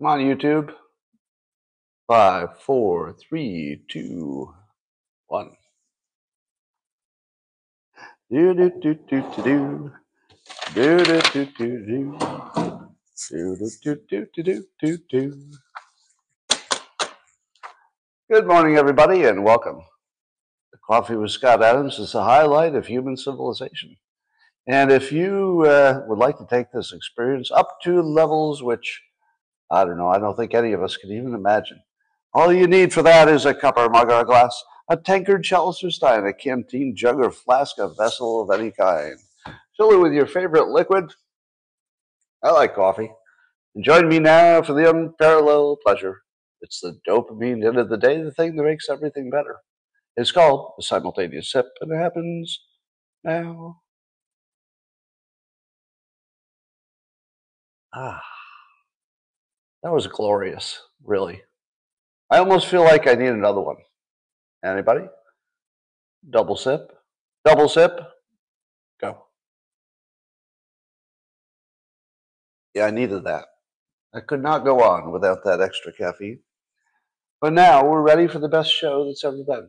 Come on, YouTube. Five, four, three, two, one. Do do do do do do. Do do do do do. Do do do do do do do. Good morning, everybody, and welcome. The Coffee with Scott Adams is the highlight of human civilization. And if you uh, would like to take this experience up to levels which I don't know, I don't think any of us can even imagine. All you need for that is a cup or mug or a glass, a tankard, chalice or stein, a canteen, jug or flask, a vessel of any kind. Fill it with your favorite liquid. I like coffee. And join me now for the unparalleled pleasure. It's the dopamine end of the day, the thing that makes everything better. It's called the simultaneous sip, and it happens now. Ah, that was glorious, really. I almost feel like I need another one. Anybody? Double sip. Double sip. Go. Yeah, I needed that. I could not go on without that extra caffeine. But now we're ready for the best show that's ever been.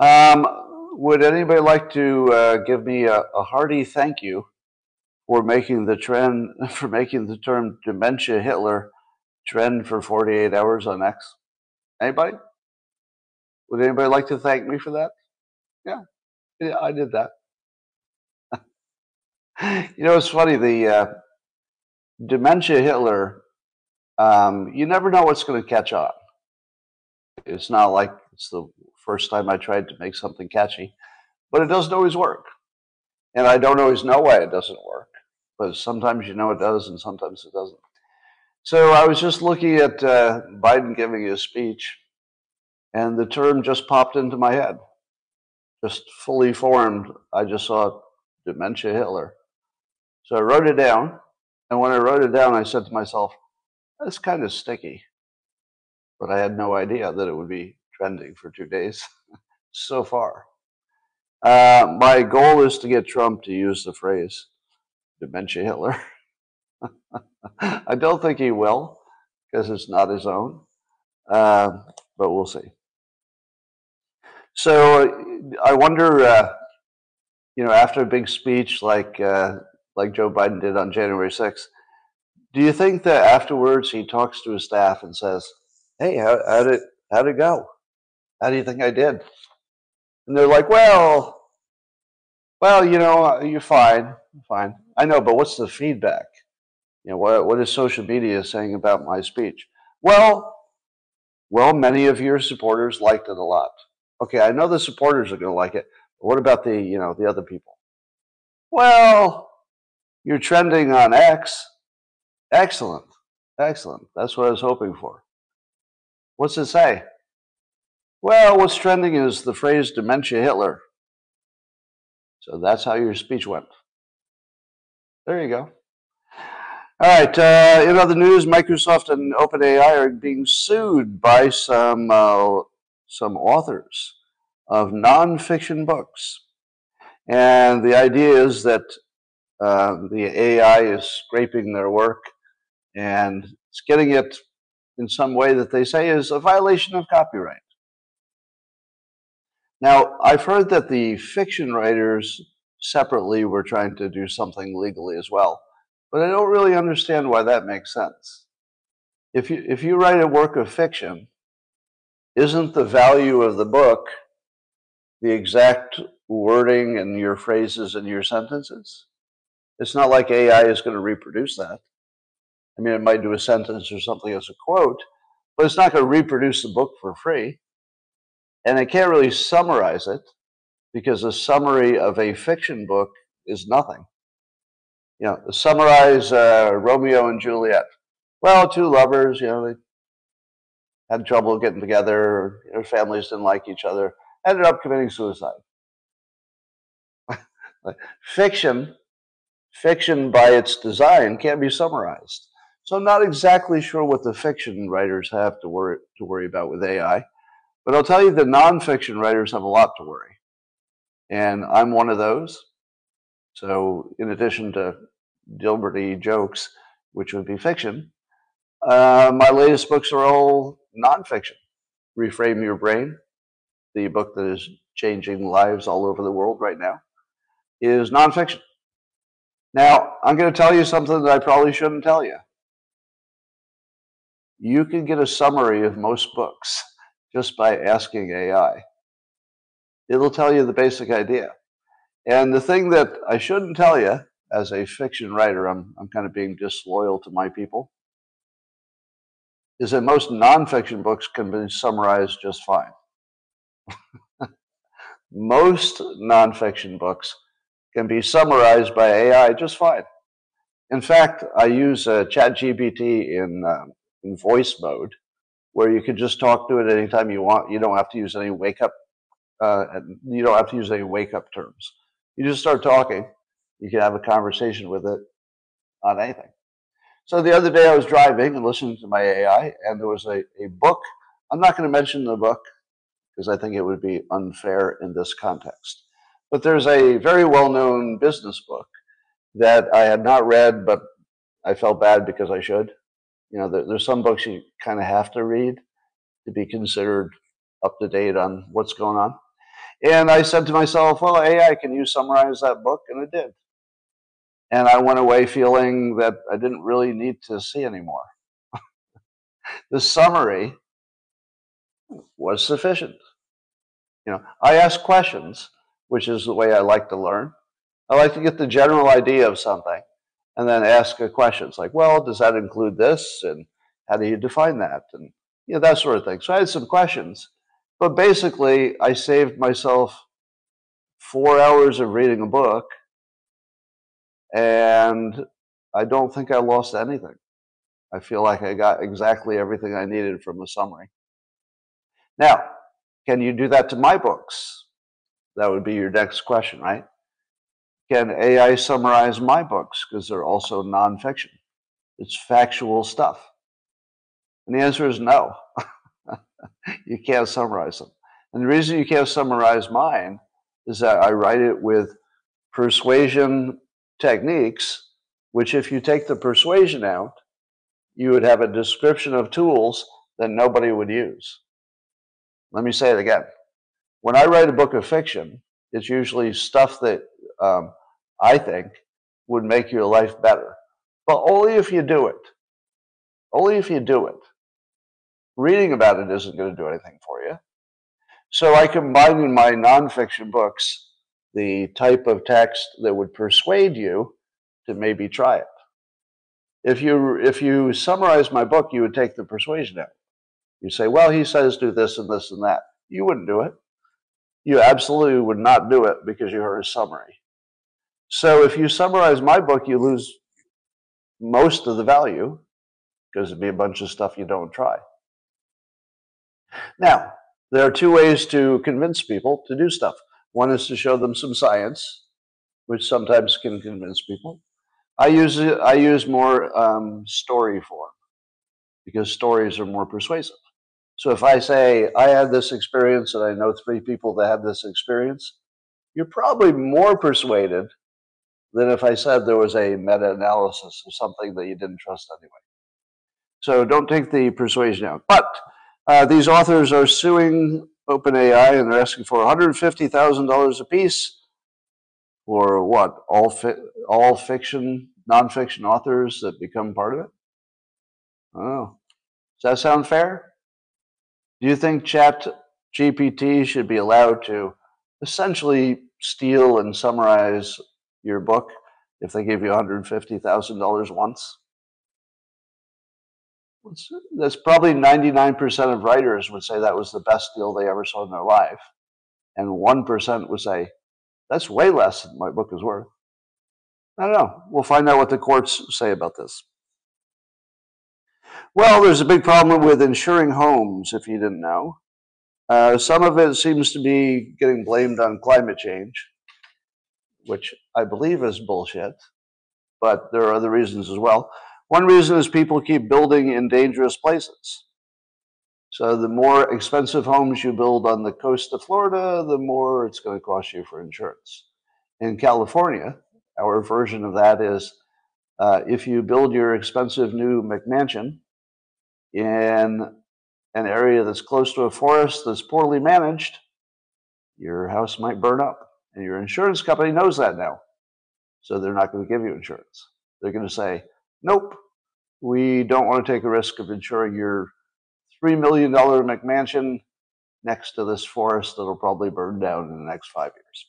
Um, would anybody like to uh, give me a, a hearty thank you for making the trend for making the term dementia Hitler trend for 48 hours on X? Anybody? Would anybody like to thank me for that? Yeah, yeah I did that. you know, it's funny. The uh, dementia Hitler, um, you never know what's going to catch on. It's not like it's the first time I tried to make something catchy, but it doesn't always work. And I don't always know why it doesn't work, but sometimes you know it does and sometimes it doesn't. So I was just looking at uh, Biden giving his speech, and the term just popped into my head, just fully formed. I just saw dementia Hitler. So I wrote it down, and when I wrote it down, I said to myself, that's kind of sticky. But I had no idea that it would be trending for two days so far. Uh, my goal is to get Trump to use the phrase dementia Hitler. I don't think he will because it's not his own, uh, but we'll see. So I wonder, uh, you know, after a big speech like uh, like Joe Biden did on January 6th, do you think that afterwards he talks to his staff and says, "Hey, how, how did how did it go? How do you think I did?" And they're like, "Well, well, you know, you're fine, fine. I know, but what's the feedback? You know, what what is social media saying about my speech? Well, well, many of your supporters liked it a lot. Okay, I know the supporters are going to like it, but what about the you know the other people? Well, you're trending on X. Excellent, excellent. That's what I was hoping for. What's it say? Well, what's trending is the phrase dementia Hitler. So that's how your speech went. There you go. All right. Uh, in other news, Microsoft and OpenAI are being sued by some uh, some authors of nonfiction books, and the idea is that uh, the AI is scraping their work and it's getting it in some way that they say is a violation of copyright. Now, I've heard that the fiction writers separately we're trying to do something legally as well, but I don't really understand why that makes sense. If you, if you write a work of fiction, isn't the value of the book the exact wording and your phrases and your sentences? It's not like AI is going to reproduce that. I mean, it might do a sentence or something as a quote, but it's not going to reproduce the book for free. And it can't really summarize it because a summary of a fiction book is nothing. You know, summarize uh, Romeo and Juliet. Well, two lovers, you know, they had trouble getting together, their families didn't like each other, ended up committing suicide. fiction, fiction by its design can't be summarized. So I'm not exactly sure what the fiction writers have to worry to worry about with AI. But I'll tell you the nonfiction writers have a lot to worry. And I'm one of those. So in addition to Dilberty jokes, which would be fiction. Uh, my latest books are all nonfiction. Reframe Your Brain, the book that is changing lives all over the world right now, is nonfiction. Now, I'm going to tell you something that I probably shouldn't tell you. You can get a summary of most books just by asking AI. It'll tell you the basic idea. And the thing that I shouldn't tell you as a fiction writer, I'm, I'm kind of being disloyal to my people, is that most nonfiction books can be summarized just fine. most nonfiction books can be summarized by AI just fine. In fact, I use uh, ChatGPT in, uh, in voice mode, where you can just talk to it anytime you want. You don't have to use any wake up. Uh, you don't have to use any wake up terms. You just start talking. You can have a conversation with it on anything. So the other day I was driving and listening to my AI, and there was a, a book. I'm not going to mention the book because I think it would be unfair in this context. But there's a very well known business book that I had not read, but I felt bad because I should. You know, there, there's some books you kind of have to read to be considered up to date on what's going on. And I said to myself, well, AI, can you summarize that book? And it did. And I went away feeling that I didn't really need to see anymore. the summary was sufficient. You know, I asked questions, which is the way I like to learn. I like to get the general idea of something and then ask a questions like, well, does that include this? And how do you define that? And you know, that sort of thing. So I had some questions, but basically I saved myself four hours of reading a book and I don't think I lost anything. I feel like I got exactly everything I needed from the summary. Now, can you do that to my books? That would be your next question, right? Can AI summarize my books? Because they're also nonfiction. It's factual stuff. And the answer is no. You can't summarize them. And the reason you can't summarize mine is that I write it with persuasion techniques, which if you take the persuasion out, you would have a description of tools that nobody would use. Let me say it again. When I write a book of fiction, it's usually stuff that um, I think would make your life better, but only if you do it. Only if you do it. Reading about it isn't going to do anything for you. So I combine in my nonfiction books the type of text that would persuade you to maybe try it. If you if you summarize my book, you would take the persuasion out. You say, well, he says do this and this and that. You wouldn't do it. You absolutely would not do it because you heard a summary. So if you summarize my book, you lose most of the value because it'd be a bunch of stuff you don't try. Now, there are two ways to convince people to do stuff. One is to show them some science, which sometimes can convince people. I use I use more um, story form because stories are more persuasive. So if I say I had this experience and I know three people that had this experience, you're probably more persuaded than if I said there was a meta-analysis of something that you didn't trust anyway. So don't take the persuasion out. But uh, these authors are suing OpenAI, and they're asking for $150,000 apiece for what? All fi- all fiction, nonfiction authors that become part of it. Oh, does that sound fair? Do you think Chat GPT should be allowed to essentially steal and summarize your book if they give you $150,000 once? That's probably 99% of writers would say that was the best deal they ever saw in their life. And 1% would say, that's way less than my book is worth. I don't know. We'll find out what the courts say about this. Well, there's a big problem with insuring homes, if you didn't know. Uh, some of it seems to be getting blamed on climate change, which I believe is bullshit, but there are other reasons as well. One reason is people keep building in dangerous places. So the more expensive homes you build on the coast of Florida, the more it's going to cost you for insurance. In California, our version of that is Uh, if you build your expensive new McMansion in an area that's close to a forest that's poorly managed, your house might burn up. And your insurance company knows that now. So they're not going to give you insurance. They're going to say, nope, we don't want to take a risk of insuring your $3 million McMansion next to this forest that'll probably burn down in the next five years.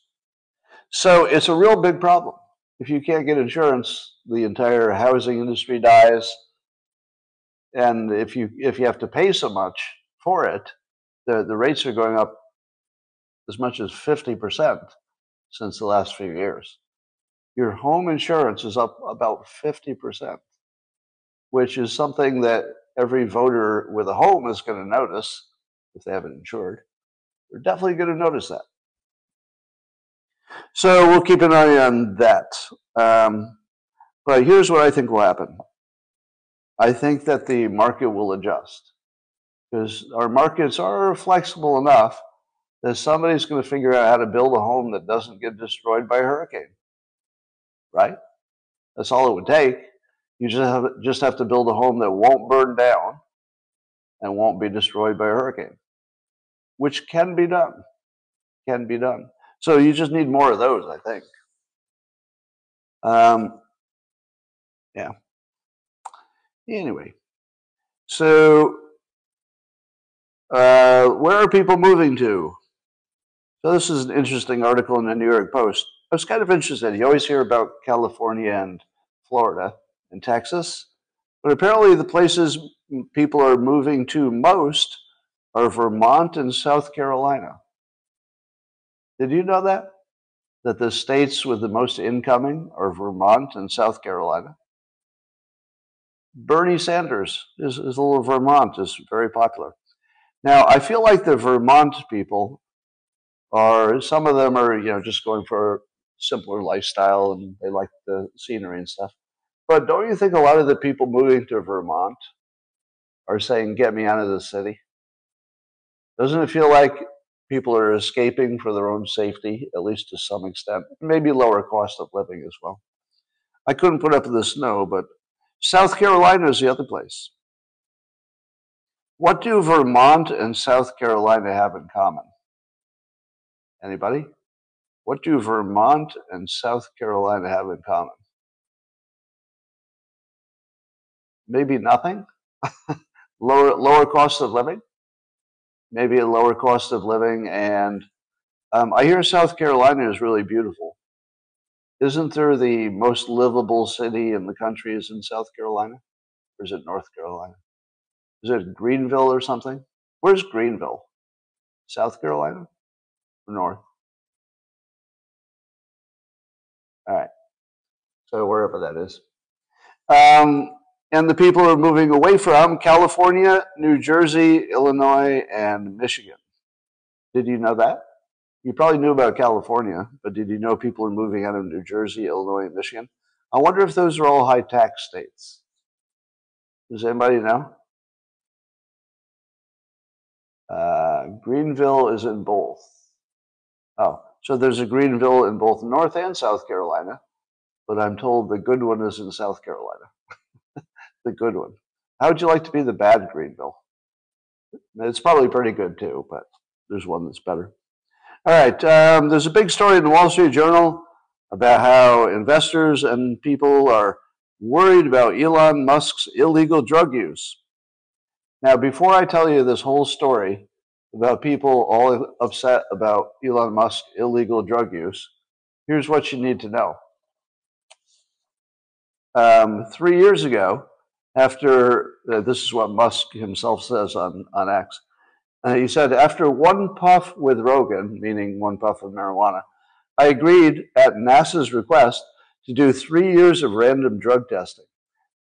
So it's a real big problem. If you can't get insurance, the entire housing industry dies. And if you if you have to pay so much for it, the, the rates are going up as much as 50% since the last few years. Your home insurance is up about 50%, which is something that every voter with a home is going to notice if they haven't insured. They're definitely going to notice that. So we'll keep an eye on that. Um, but here's what I think will happen. I think that the market will adjust because our markets are flexible enough that somebody's going to figure out how to build a home that doesn't get destroyed by a hurricane. Right? That's all it would take. You just have, just have to build a home that won't burn down and won't be destroyed by a hurricane, which can be done. Can be done. So you just need more of those, I think. Um, yeah. Anyway, so uh, where are people moving to? So this is an interesting article in the New York Post. I was kind of interested. You always hear about California and Florida and Texas, but apparently the places people are moving to most are Vermont and South Carolina. Did you know that? That the states with the most incoming are Vermont and South Carolina. Bernie Sanders is, a little Vermont is very popular. Now I feel like the Vermont people are some of them are you know just going for simpler lifestyle and they like the scenery and stuff. But don't you think a lot of the people moving to Vermont are saying, "Get me out of the city"? Doesn't it feel like people are escaping for their own safety, at least to some extent. Maybe lower cost of living as well. I couldn't put up with the snow, but South Carolina is the other place. What do Vermont and South Carolina have in common? Anybody? What do Vermont and South Carolina have in common? Maybe nothing? lower, lower cost of living? maybe a lower cost of living. And um, I hear South Carolina is really beautiful. Isn't there the most livable city in the country is in South Carolina? Or is it North Carolina? Is it Greenville or something? Where's Greenville? South Carolina or North? All right. So wherever that is. Um, and the people are moving away from California, New Jersey, Illinois, and Michigan. Did you know that? You probably knew about California, but did you know people are moving out of New Jersey, Illinois, and Michigan? I wonder if those are all high tax states. Does anybody know? Uh, Greenville is in both. Oh, so there's a Greenville in both North and South Carolina, but I'm told the good one is in South Carolina the good one. How would you like to be the bad Greenville? It's probably pretty good too, but there's one that's better. All right, um, there's a big story in the Wall Street Journal about how investors and people are worried about Elon Musk's illegal drug use. Now, before I tell you this whole story about people all upset about Elon Musk's illegal drug use, here's what you need to know. Um, three years ago, after uh, this is what Musk himself says on, on X. Uh, he said, after one puff with Rogan, meaning one puff of marijuana, I agreed at NASA's request to do three years of random drug testing.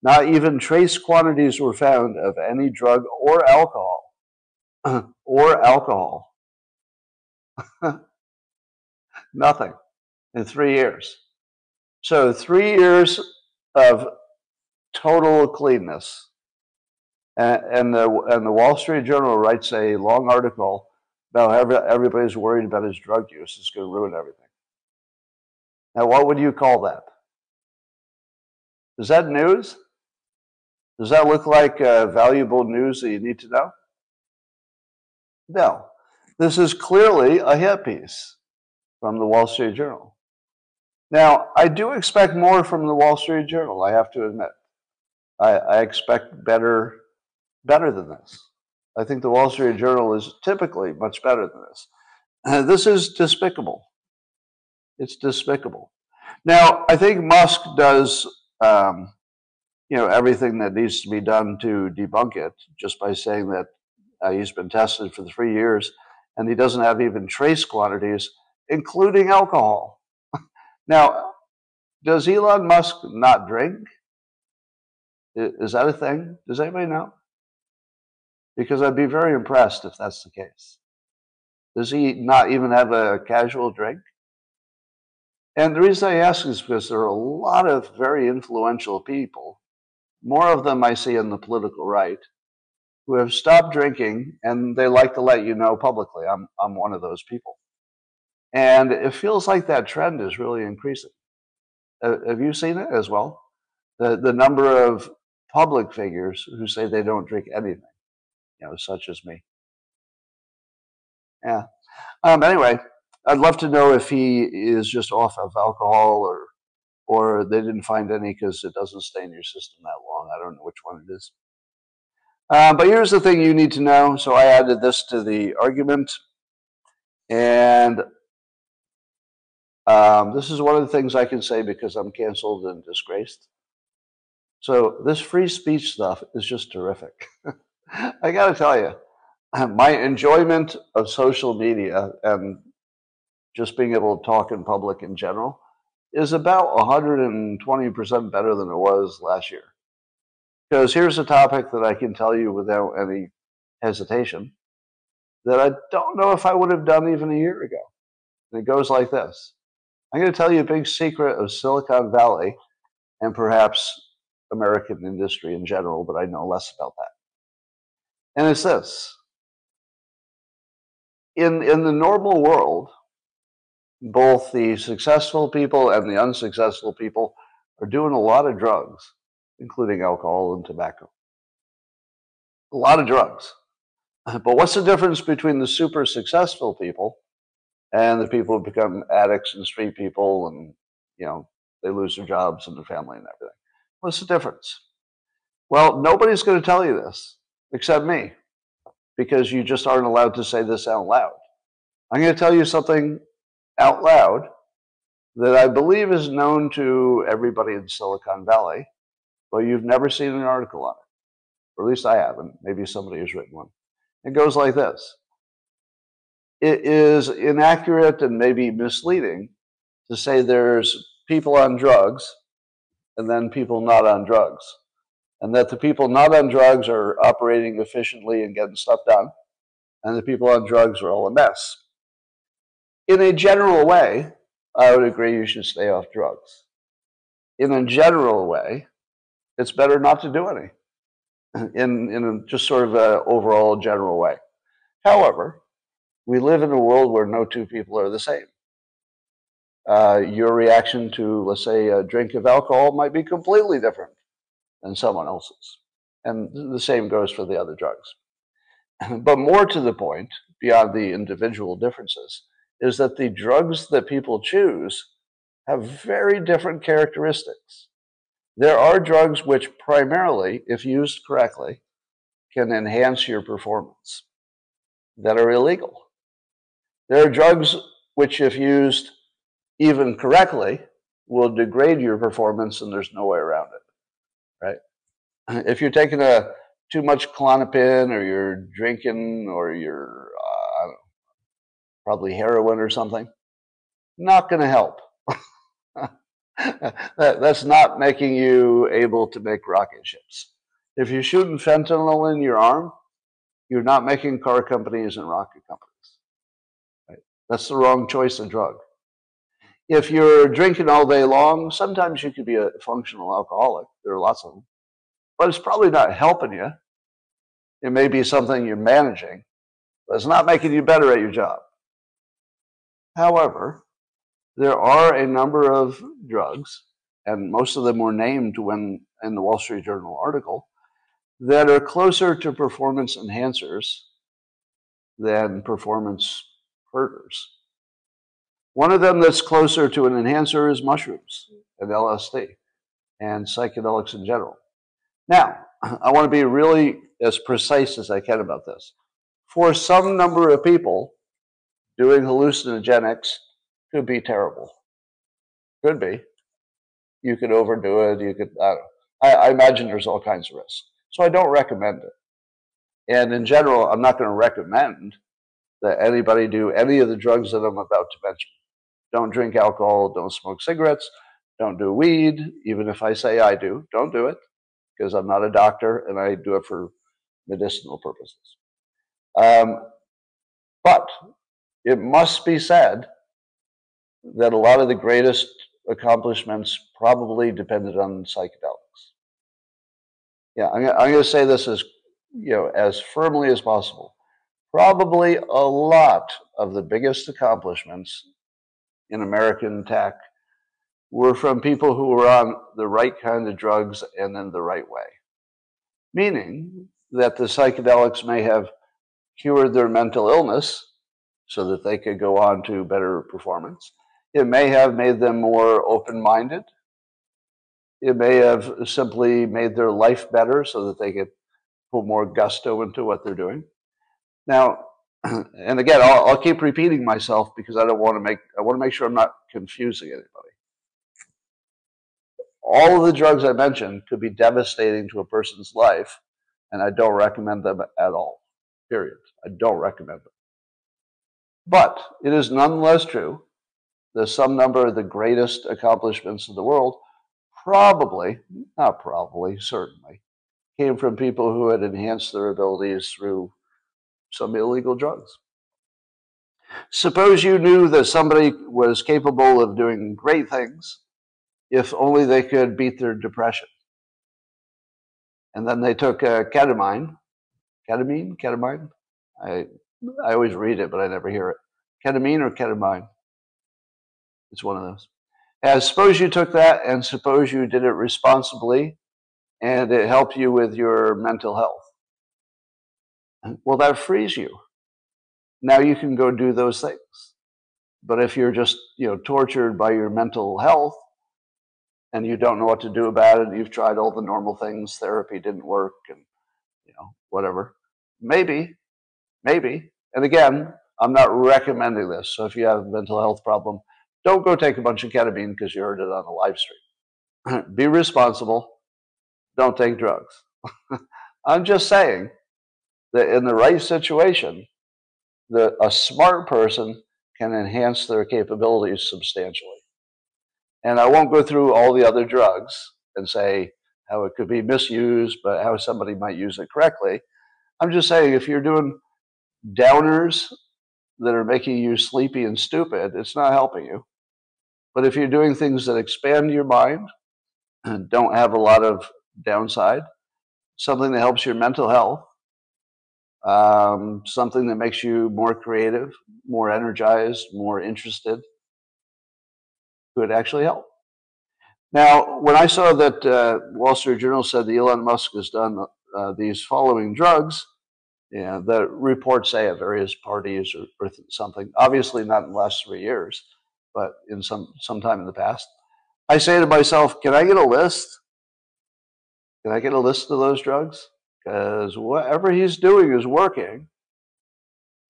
Not even trace quantities were found of any drug or alcohol. or alcohol. Nothing in three years. So, three years of total cleanness. And, and, the, and the Wall Street Journal writes a long article about how everybody's worried about his drug use. It's going to ruin everything. Now, what would you call that? Is that news? Does that look like uh, valuable news that you need to know? No. This is clearly a hit piece from the Wall Street Journal. Now, I do expect more from the Wall Street Journal, I have to admit. I, I expect better, better than this. I think the Wall Street Journal is typically much better than this. This is despicable. It's despicable. Now, I think Musk does, um, you know, everything that needs to be done to debunk it just by saying that uh, he's been tested for three years and he doesn't have even trace quantities, including alcohol. now, does Elon Musk not drink? Is that a thing? Does anybody know? Because I'd be very impressed if that's the case. Does he not even have a casual drink? And the reason I ask is because there are a lot of very influential people, more of them I see in the political right, who have stopped drinking and they like to let you know publicly. I'm, I'm one of those people. And it feels like that trend is really increasing. Uh, have you seen it as well? The, the number of public figures who say they don't drink anything, you know, such as me. Yeah. Um, anyway, I'd love to know if he is just off of alcohol or or they didn't find any because it doesn't stay in your system that long. I don't know which one it is. Uh, but here's the thing you need to know. So I added this to the argument. And um, this is one of the things I can say because I'm canceled and disgraced. So this free speech stuff is just terrific. I got to tell you, my enjoyment of social media and just being able to talk in public in general is about 120% better than it was last year. Because here's a topic that I can tell you without any hesitation that I don't know if I would have done even a year ago. And it goes like this I'm going to tell you a big secret of Silicon Valley and perhaps American industry in general, but I know less about that. And it's this in, in the normal world, both the successful people and the unsuccessful people are doing a lot of drugs, including alcohol and tobacco. A lot of drugs. But what's the difference between the super successful people and the people who become addicts and street people and, you know, they lose their jobs and their family and everything? What's the difference? Well, nobody's going to tell you this except me because you just aren't allowed to say this out loud. I'm going to tell you something out loud that I believe is known to everybody in Silicon Valley, but you've never seen an article on it. Or at least I haven't. Maybe somebody has written one. It goes like this It is inaccurate and maybe misleading to say there's people on drugs and then people not on drugs and that the people not on drugs are operating efficiently and getting stuff done, and the people on drugs are all a mess. In a general way, I would agree you should stay off drugs. In a general way, it's better not to do any, in, in a just sort of an overall general way. However, we live in a world where no two people are the same. Uh, your reaction to, let's say, a drink of alcohol might be completely different than someone else's. And the same goes for the other drugs. But more to the point, beyond the individual differences, is that the drugs that people choose have very different characteristics. There are drugs which primarily, if used correctly, can enhance your performance that are illegal. There are drugs which, if used even correctly, will degrade your performance and there's no way around it right? If you're taking a too much Klonopin or you're drinking or you're uh, probably heroin or something, not going to help. that, that's not making you able to make rocket ships. If you're shooting fentanyl in your arm, you're not making car companies and rocket companies. Right? That's the wrong choice of drug. If you're drinking all day long, sometimes you could be a functional alcoholic. There are lots of them. But it's probably not helping you. It may be something you're managing, but it's not making you better at your job. However, there are a number of drugs and most of them were named when in the Wall Street Journal article, that are closer to performance enhancers than performance hurters. One of them that's closer to an enhancer is mushrooms and LSD and psychedelics in general. Now, I want to be really as precise as I can about this. For some number of people, doing hallucinogenics could be terrible. Could be. You could overdo it. You could. I, I, imagine there's all kinds of risks. So I don't recommend it. And in general, I'm not going to recommend that anybody do any of the drugs that I'm about to mention. Don't drink alcohol, don't smoke cigarettes, don't do weed, even if I say I do. Don't do it because I'm not a doctor and I do it for medicinal purposes. Um, but it must be said that a lot of the greatest accomplishments probably depended on psychedelics. Yeah, I'm, I'm going to say this as you know as firmly as possible. Probably a lot of the biggest accomplishments in American tech were from people who were on the right kind of drugs and in the right way. Meaning that the psychedelics may have cured their mental illness so that they could go on to better performance. It may have made them more open minded. It may have simply made their life better so that they could put more gusto into what they're doing. Now, and again, I'll, I'll, keep repeating myself because I don't want to make I want to make sure I'm not confusing anybody. All of the drugs I mentioned could be devastating to a person's life, and I don't recommend them at all. Period. I don't recommend them. But it is nonetheless true that some number of the greatest accomplishments in the world probably, not probably, certainly, came from people who had enhanced their abilities through some illegal drugs. Suppose you knew that somebody was capable of doing great things if only they could beat their depression. And then they took uh, ketamine, ketamine, ketamine. I I always read it, but I never hear it. Ketamine or ketamine? It's one of those. As suppose you took that and suppose you did it responsibly and it helped you with your mental health. Well, that frees you. Now you can go do those things. But if you're just, you know, tortured by your mental health and you don't know what to do about it, you've tried all the normal things, therapy didn't work and you know, whatever. Maybe, maybe. And again, I'm not recommending this. So if you have a mental health problem, don't go take a bunch of ketamine because you heard it on a live stream. Be responsible. Don't take drugs. I'm just saying that in the right situation, that a smart person can enhance their capabilities substantially. And I won't go through all the other drugs and say how it could be misused, but how somebody might use it correctly. I'm just saying if you're doing downers that are making you sleepy and stupid, it's not helping you. But if you're doing things that expand your mind and don't have a lot of downside, something that helps your mental health, um, something that makes you more creative, more energized, more interested, could actually help. Now, when I saw that uh, Wall Street Journal said that Elon Musk has done uh, these following drugs, yeah, the reports say at various parties or, or something, obviously not in the last three years, but in some sometime in the past, I say to myself, can I get a list? Can I get a list of those drugs? because whatever he's doing is working.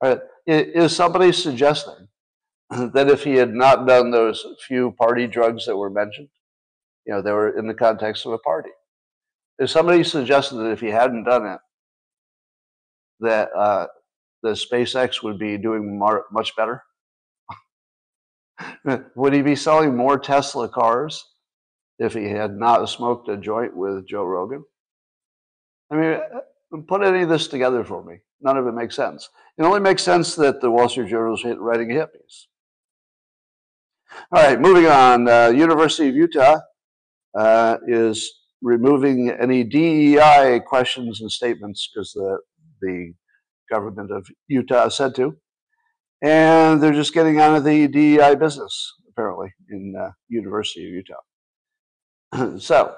Right? Is somebody suggesting that if he had not done those few party drugs that were mentioned, you know, they were in the context of a party? Is somebody suggesting that if he hadn't done it, that uh, the SpaceX would be doing much better? would he be selling more Tesla cars if he had not smoked a joint with Joe Rogan? I mean, uh, put any of this together for me. None of it makes sense. It only makes sense that the Wall Street Journal is writing hippies. All right, moving on. Uh, University of Utah uh, is removing any DEI questions and statements because the the government of Utah said to, and they're just getting out of the DEI business apparently in uh, University of Utah. so,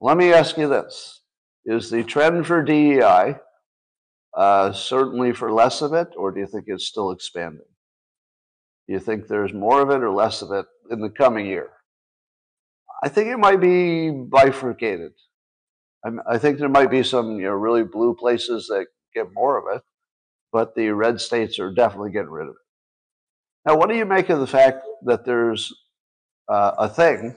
let me ask you this Is the trend for DEI uh, certainly for less of it, or do you think it's still expanding? Do you think there's more of it or less of it in the coming year? I think it might be bifurcated. I think there might be some you know really blue places that get more of it, but the red states are definitely getting rid of it. Now, what do you make of the fact that there's uh, a thing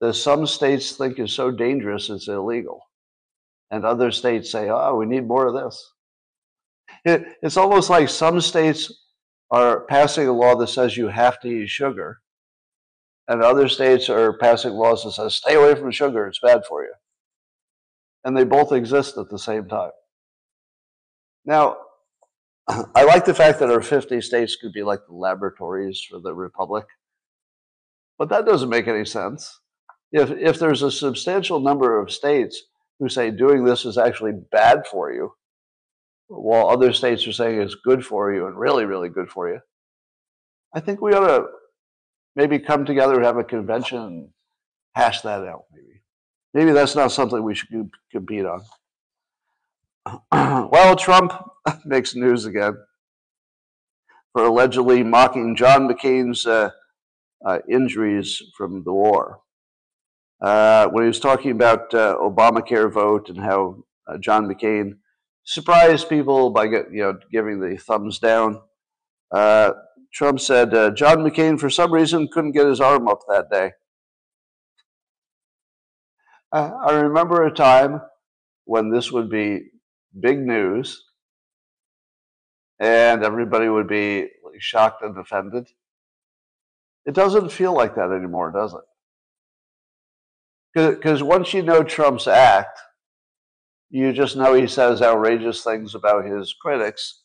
that some states think is so dangerous it's illegal, and other states say, "Oh, we need more of this." It, it's almost like some states are passing a law that says you have to eat sugar, and other states are passing laws that says stay away from sugar; it's bad for you. And they both exist at the same time. Now, I like the fact that our 50 states could be like the laboratories for the republic, but that doesn't make any sense. If, if there's a substantial number of states who say doing this is actually bad for you, while other states are saying it's good for you and really, really good for you, I think we ought to maybe come together and have a convention and hash that out, maybe. Maybe that's not something we should compete on. well, Trump makes news again for allegedly mocking John McCain's uh, uh, injuries from the war. Uh, when he was talking about uh, Obamacare vote and how uh, John McCain surprised people by get, you know giving the thumbs down, uh, Trump said John McCain for some reason couldn't get his arm up that day. I remember a time when this would be big news, and everybody would be shocked and offended. It doesn't feel like that anymore, does it? Because once you know Trump's act, you just know he says outrageous things about his critics,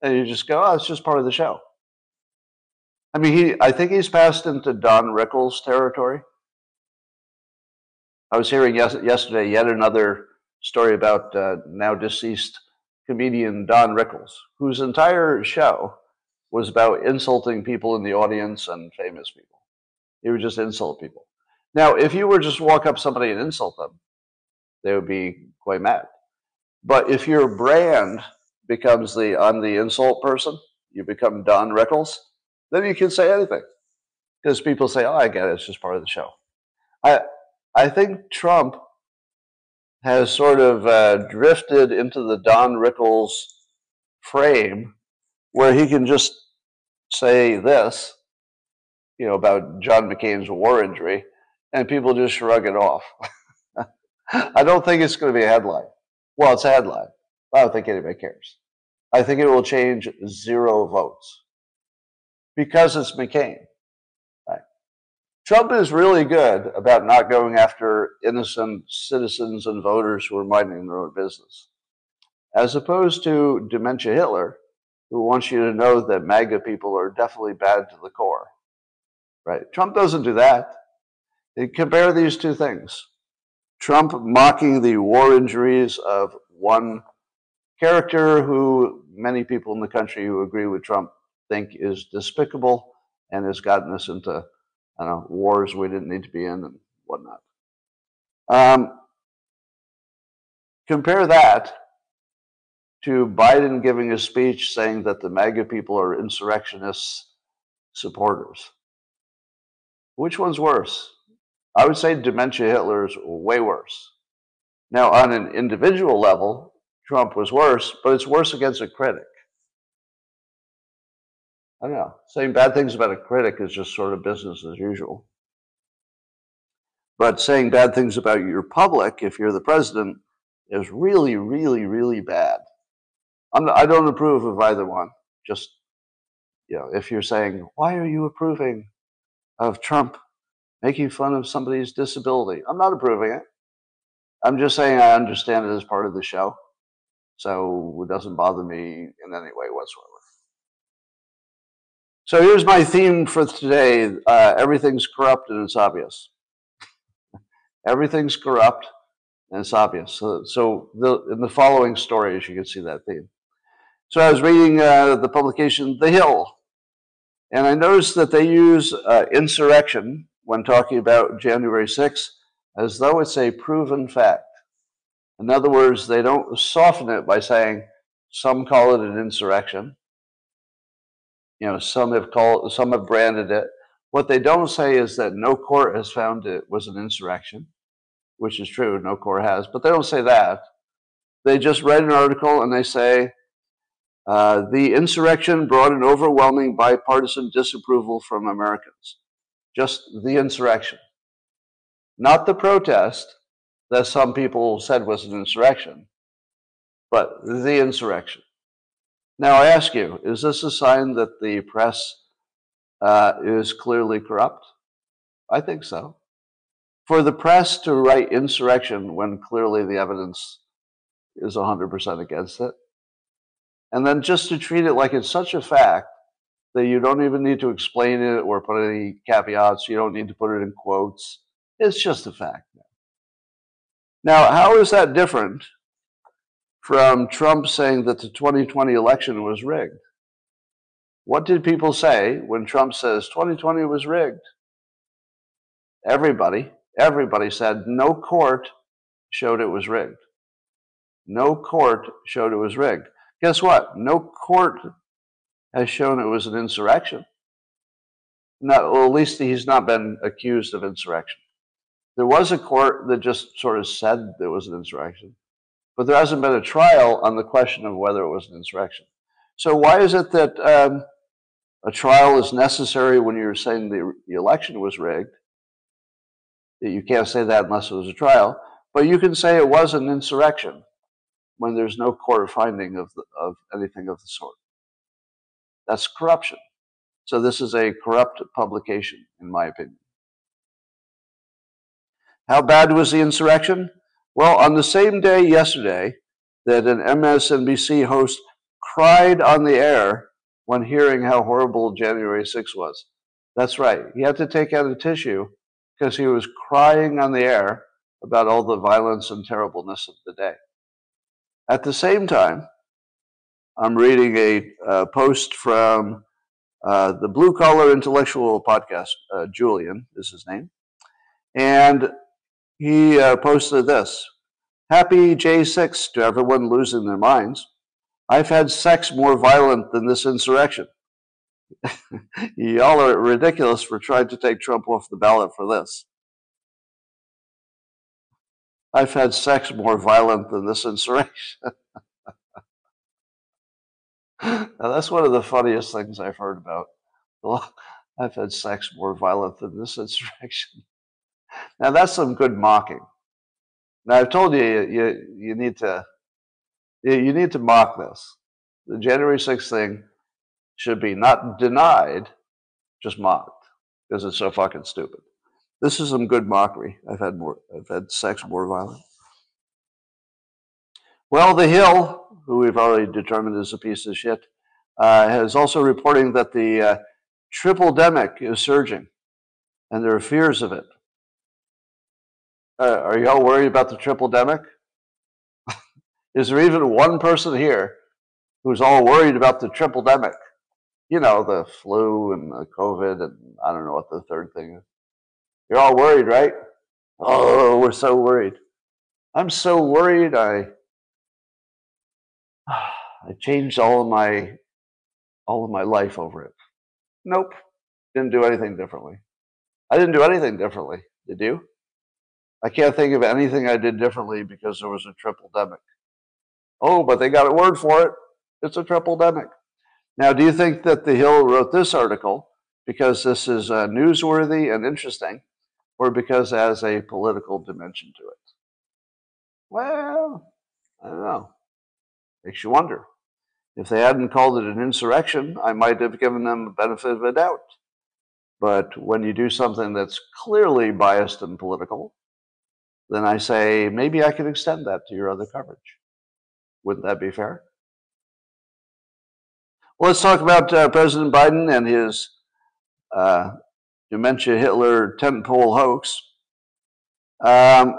and you just go, "Oh, it's just part of the show." I mean, he I think he's passed into Don Rickles territory. I was hearing yes, yesterday yet another story about uh, now deceased comedian Don Rickles, whose entire show was about insulting people in the audience and famous people. He would just insult people. Now, if you were just walk up somebody and insult them, they would be quite mad. But if your brand becomes the I'm the insult person, you become Don Rickles, then you can say anything. Because people say, Oh, I get it, it's just part of the show. I I think Trump has sort of uh, drifted into the Don Rickles frame where he can just say this, you know, about John McCain's war injury, and people just shrug it off. I don't think it's going to be a headline. Well, it's a headline. I don't think anybody cares. I think it will change zero votes because it's McCain. Trump is really good about not going after innocent citizens and voters who are minding their own business, as opposed to Dementia Hitler, who wants you to know that MAGA people are definitely bad to the core. Right? Trump doesn't do that. Compare these two things. Trump mocking the war injuries of one character who many people in the country who agree with Trump think is despicable and has gotten us into Know, wars we didn't need to be in and whatnot. Um, compare that to Biden giving a speech saying that the MAGA people are insurrectionists supporters. Which one's worse? I would say dementia Hitler is way worse. Now, on an individual level, Trump was worse, but it's worse against a critic. Don't know. Saying bad things about a critic is just sort of business as usual. But saying bad things about your public, if you're the president, is really, really, really bad. I'm, I don't approve of either one. Just, you know, if you're saying, why are you approving of Trump making fun of somebody's disability? I'm not approving it. I'm just saying I understand it as part of the show. So it doesn't bother me in any way whatsoever. So here's my theme for today uh, everything's corrupt and it's obvious. everything's corrupt and it's obvious. So, so the, in the following stories, you can see that theme. So I was reading uh, the publication The Hill, and I noticed that they use uh, insurrection, when talking about January 6th as though it's a proven fact. In other words, they don't soften it by saying some call it an insurrection. You know, some have called, some have branded it. What they don't say is that no court has found it was an insurrection, which is true. No court has, but they don't say that. They just write an article and they say uh, the insurrection brought an overwhelming bipartisan disapproval from Americans. Just the insurrection, not the protest that some people said was an insurrection, but the insurrection. Now, I ask you, is this a sign that the press uh, is clearly corrupt? I think so. For the press to write insurrection when clearly the evidence is 100% against it, and then just to treat it like it's such a fact that you don't even need to explain it or put any caveats, you don't need to put it in quotes. It's just a fact. Now, how is that different from Trump saying that the 2020 election was rigged? What did people say when Trump says 2020 was rigged? Everybody, everybody said no court showed it was rigged. No court showed it was rigged. Guess what? No court has shown it was an insurrection. Not, well, at least he's not been accused of insurrection. There was a court that just sort of said there was an insurrection, but there hasn't been a trial on the question of whether it was an insurrection. So why is it that um, a trial is necessary when you're saying the, the election was rigged? You can't say that unless it was a trial, but you can say it was an insurrection when there's no court finding of, the, of anything of the sort. That's corruption. So this is a corrupt publication, in my opinion. How bad was the insurrection? Well, on the same day yesterday that an MSNBC host cried on the air when hearing how horrible January 6 was. That's right. He had to take out a tissue because he was crying on the air about all the violence and terribleness of the day. At the same time, I'm reading a uh, post from uh, the Blue Collar Intellectual podcast. Uh, Julian is his name. And he uh, posted this Happy J6 to everyone losing their minds. I've had sex more violent than this insurrection. Y'all are ridiculous for trying to take Trump off the ballot for this. I've had sex more violent than this insurrection. now, that's one of the funniest things I've heard about. I've had sex more violent than this insurrection. Now, that's some good mocking. Now, I've told you, you, you need to you need to mock this. The January 6th thing should be not denied, just mocked, because it's so fucking stupid. This is some good mockery. I've had more. I've had sex more violent. Well, The Hill, who we've already determined is a piece of shit, uh, is also reporting that the uh, tripledemic is surging, and there are fears of it. Uh, are y'all worried about the tripledemic? is there even one person here who's all worried about the tripledemic? You know, the flu and the COVID, and I don't know what the third thing is. You're all worried, right? Oh, we're so worried. I'm so worried. I I changed all of my all of my life over it. Nope, didn't do anything differently. I didn't do anything differently. Did you? I can't think of anything I did differently because there was a tripledemic. Oh, but they got a word for it. It's a tripledemic. Now, do you think that The Hill wrote this article because this is uh, newsworthy and interesting, or because it has a political dimension to it? Well, I don't know. Makes you wonder. If they hadn't called it an insurrection, I might have given them the benefit of a doubt. But when you do something that's clearly biased and political, then I say maybe I can extend that to your other coverage. Wouldn't that be fair? Well, let's talk about uh, President Biden and his uh, dementia Hitler tentpole hoax. Um,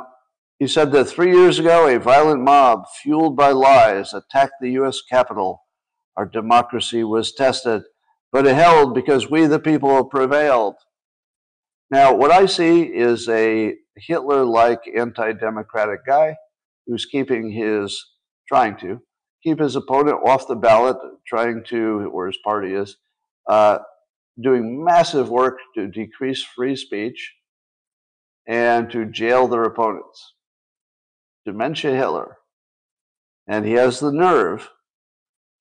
he said that three years ago, a violent mob fueled by lies attacked the U.S. Capitol. Our democracy was tested, but it held because we, the people, prevailed. Now, what I see is a Hitler like anti democratic guy who's keeping his, trying to, keep his opponent off the ballot, trying to, where his party is, uh, doing massive work to decrease free speech and to jail their opponents. Dementia Hitler. And he has the nerve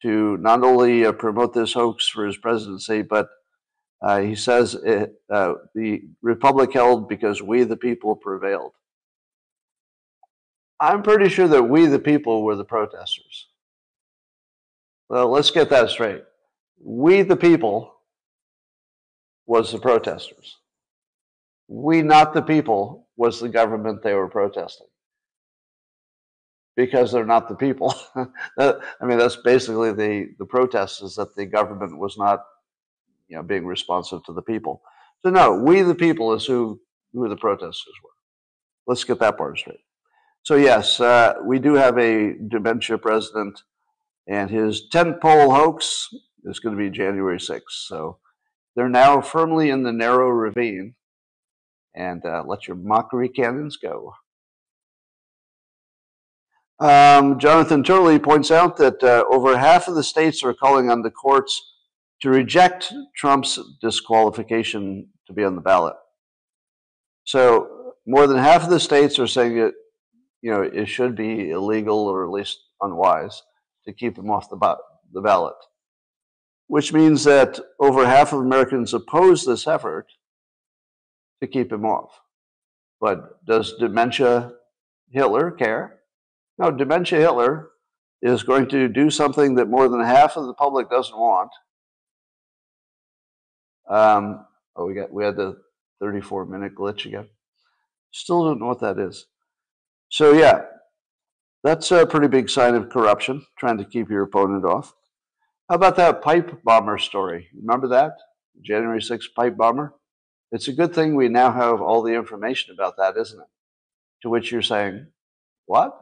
to not only uh, promote this hoax for his presidency, but uh, he says it, uh, the republic held because we, the people, prevailed. I'm pretty sure that we, the people, were the protesters. Well, let's get that straight. We, the people, was the protesters. We, not the people, was the government they were protesting. Because they're not the people. I mean, that's basically the, the protest is that the government was not you know, being responsive to the people. So, no, we, the people, is who, who the protesters were. Let's get that part straight. So, yes, uh, we do have a dementia president and his tentpole hoax is going to be January 6th. So they're now firmly in the narrow ravine. And uh, let your mockery cannons go. Um, Jonathan Turley points out that uh, over half of the states are calling on the courts to reject Trump's disqualification to be on the ballot. So more than half of the states are saying that you know it should be illegal or at least unwise to keep him off the, the ballot, which means that over half of Americans oppose this effort to keep him off. But does dementia Hitler care? No, dementia Hitler is going to do something that more than half of the public doesn't want. Um, oh, we got we had the 34 minute glitch again. Still don't know what that is. So yeah, that's a pretty big sign of corruption, trying to keep your opponent off. How about that pipe bomber story? Remember that? January 6th pipe bomber? It's a good thing we now have all the information about that, isn't it? To which you're saying, What?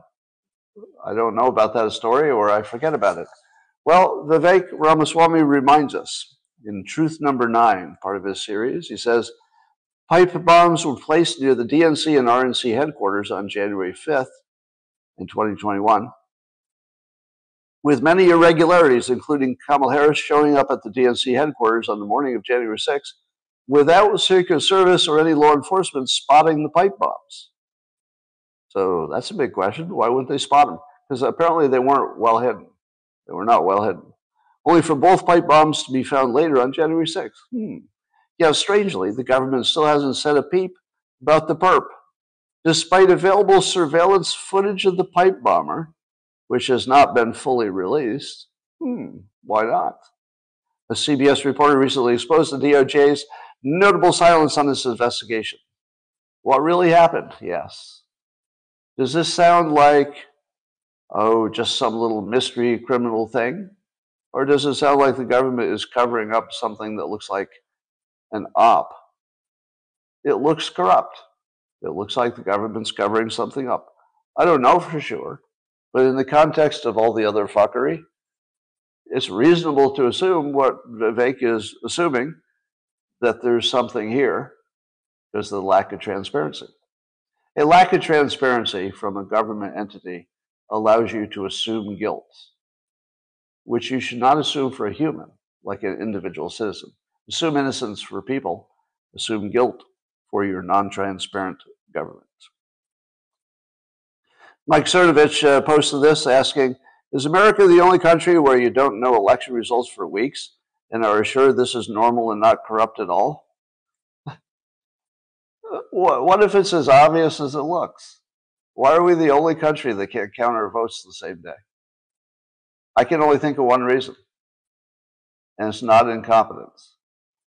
I don't know about that story or I forget about it. Well, Vivek Ramaswamy reminds us in Truth Number Nine, part of his series, he says, Pipe bombs were placed near the DNC and RNC headquarters on January 5th in 2021, with many irregularities, including Kamala Harris showing up at the DNC headquarters on the morning of January 6th without Secret Service or any law enforcement spotting the pipe bombs. So that's a big question. Why wouldn't they spot them? Because apparently they weren't well hidden. They were not well hidden. Only for both pipe bombs to be found later on January 6th. Hmm. Yeah, strangely, the government still hasn't said a peep about the perp despite available surveillance footage of the pipe bomber, which has not been fully released. Hmm, why not? A CBS reporter recently exposed the DOJ's notable silence on this investigation. What really happened? Yes. Does this sound like, oh, just some little mystery criminal thing? Or does it sound like the government is covering up something that looks like an op? It looks corrupt. It looks like the government's covering something up. I don't know for sure, but in the context of all the other fuckery, it's reasonable to assume what Vivek is assuming that there's something here because of the lack of transparency. A lack of transparency from a government entity allows you to assume guilt, which you should not assume for a human, like an individual citizen. Assume innocence for people, assume guilt for your non transparent government. Mike Cernovich uh, posted this asking, is America the only country where you don't know election results for weeks and are assured this is normal and not corrupt at all? what if it's as obvious as it looks? Why are we the only country that can't count our votes the same day? I can only think of one reason, and it's not incompetence.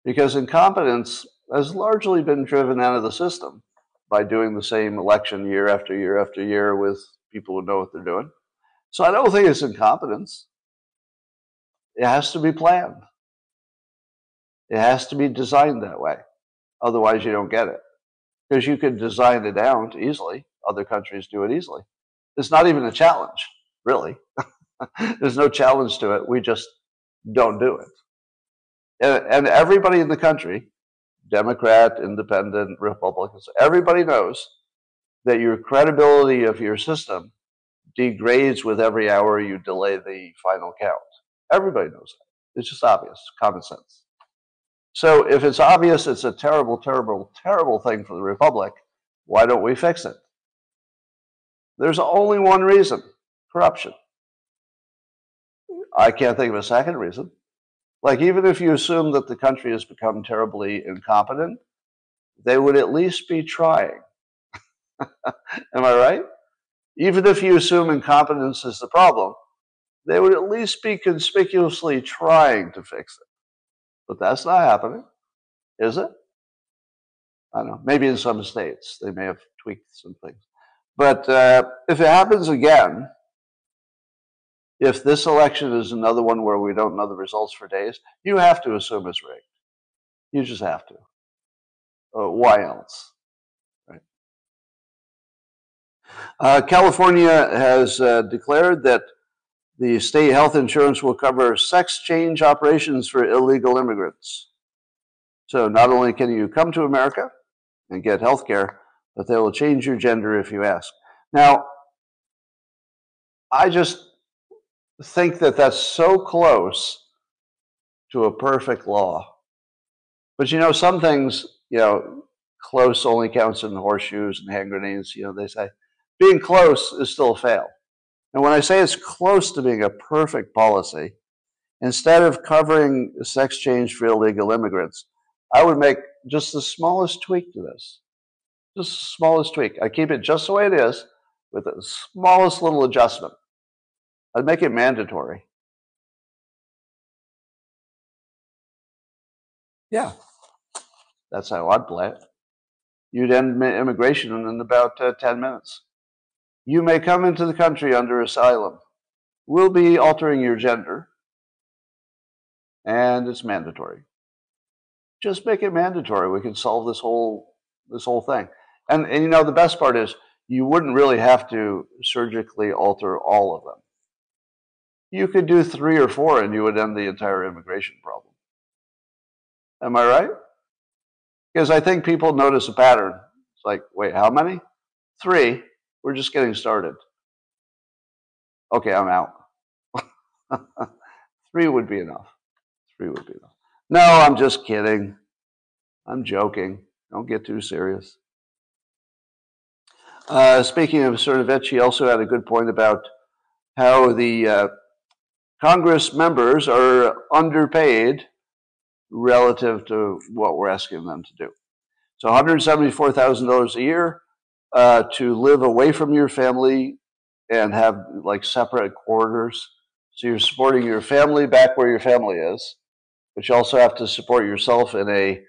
Because incompetence has largely been driven out of the system by doing the same election year after year after year with people who know what they're doing. So I don't think it's incompetence. It has to be planned. It has to be designed that way. Otherwise, you don't get it. Because you can design it out easily. Other countries do it easily. It's not even a challenge, really. There's no challenge to it. We just don't do it. And, everybody in the country Democrat, Independent, Republicans, everybody knows that your credibility of your system degrades with every hour you delay the final count. Everybody knows that. It's just obvious, common sense. So if it's obvious it's a terrible, terrible, terrible thing for the Republic, why don't we fix it? There's only one reason corruption. I can't think of a second reason. Like, even if you assume that the country has become terribly incompetent, they would at least be trying. Am I right? Even if you assume incompetence is the problem, they would at least be conspicuously trying to fix it. But that's not happening, is it? I don't know. Maybe in some states they may have tweaked some things. But uh, if it happens again, if this election is another one where we don't know the results for days, you have to assume it's rigged. You just have to. Uh, why else? Right? Uh, California has uh, declared that the state health insurance will cover sex change operations for illegal immigrants. So not only can you come to America and get health care, but they will change your gender if you ask. Now, I just think that that's so close to a perfect law. But you know, some things, you know, close only counts in horseshoes and hand grenades. You know, they say being close is still a fail. And when I say it's close to being a perfect policy, instead of covering sex change for illegal immigrants, I would make just the smallest tweak to this. Just the smallest tweak. I keep it just the way it is with the smallest little adjustment. I'd make it mandatory. Yeah, that's how I'd play it. You'd end immigration in about uh, 10 minutes. You may come into the country under asylum. We'll be altering your gender, and it's mandatory. Just make it mandatory. We can solve this whole this whole thing. And and you know the best part is you wouldn't really have to surgically alter all of them. You could do three or four, and you would end the entire immigration problem. Am I right? Because I think people notice a pattern. It's like, wait, how many? Three. We're just getting started. Okay, I'm out. Three would be enough. Three would be enough. No, I'm just kidding. I'm joking. Don't get too serious. Uh, speaking of Cernovich, he also had a good point about how the uh, Congress members are underpaid relative to what we're asking them to do. So $174,000 a year uh, to live away from your family and have like separate quarters. So you're supporting your family back where your family is, but you also have to support yourself in a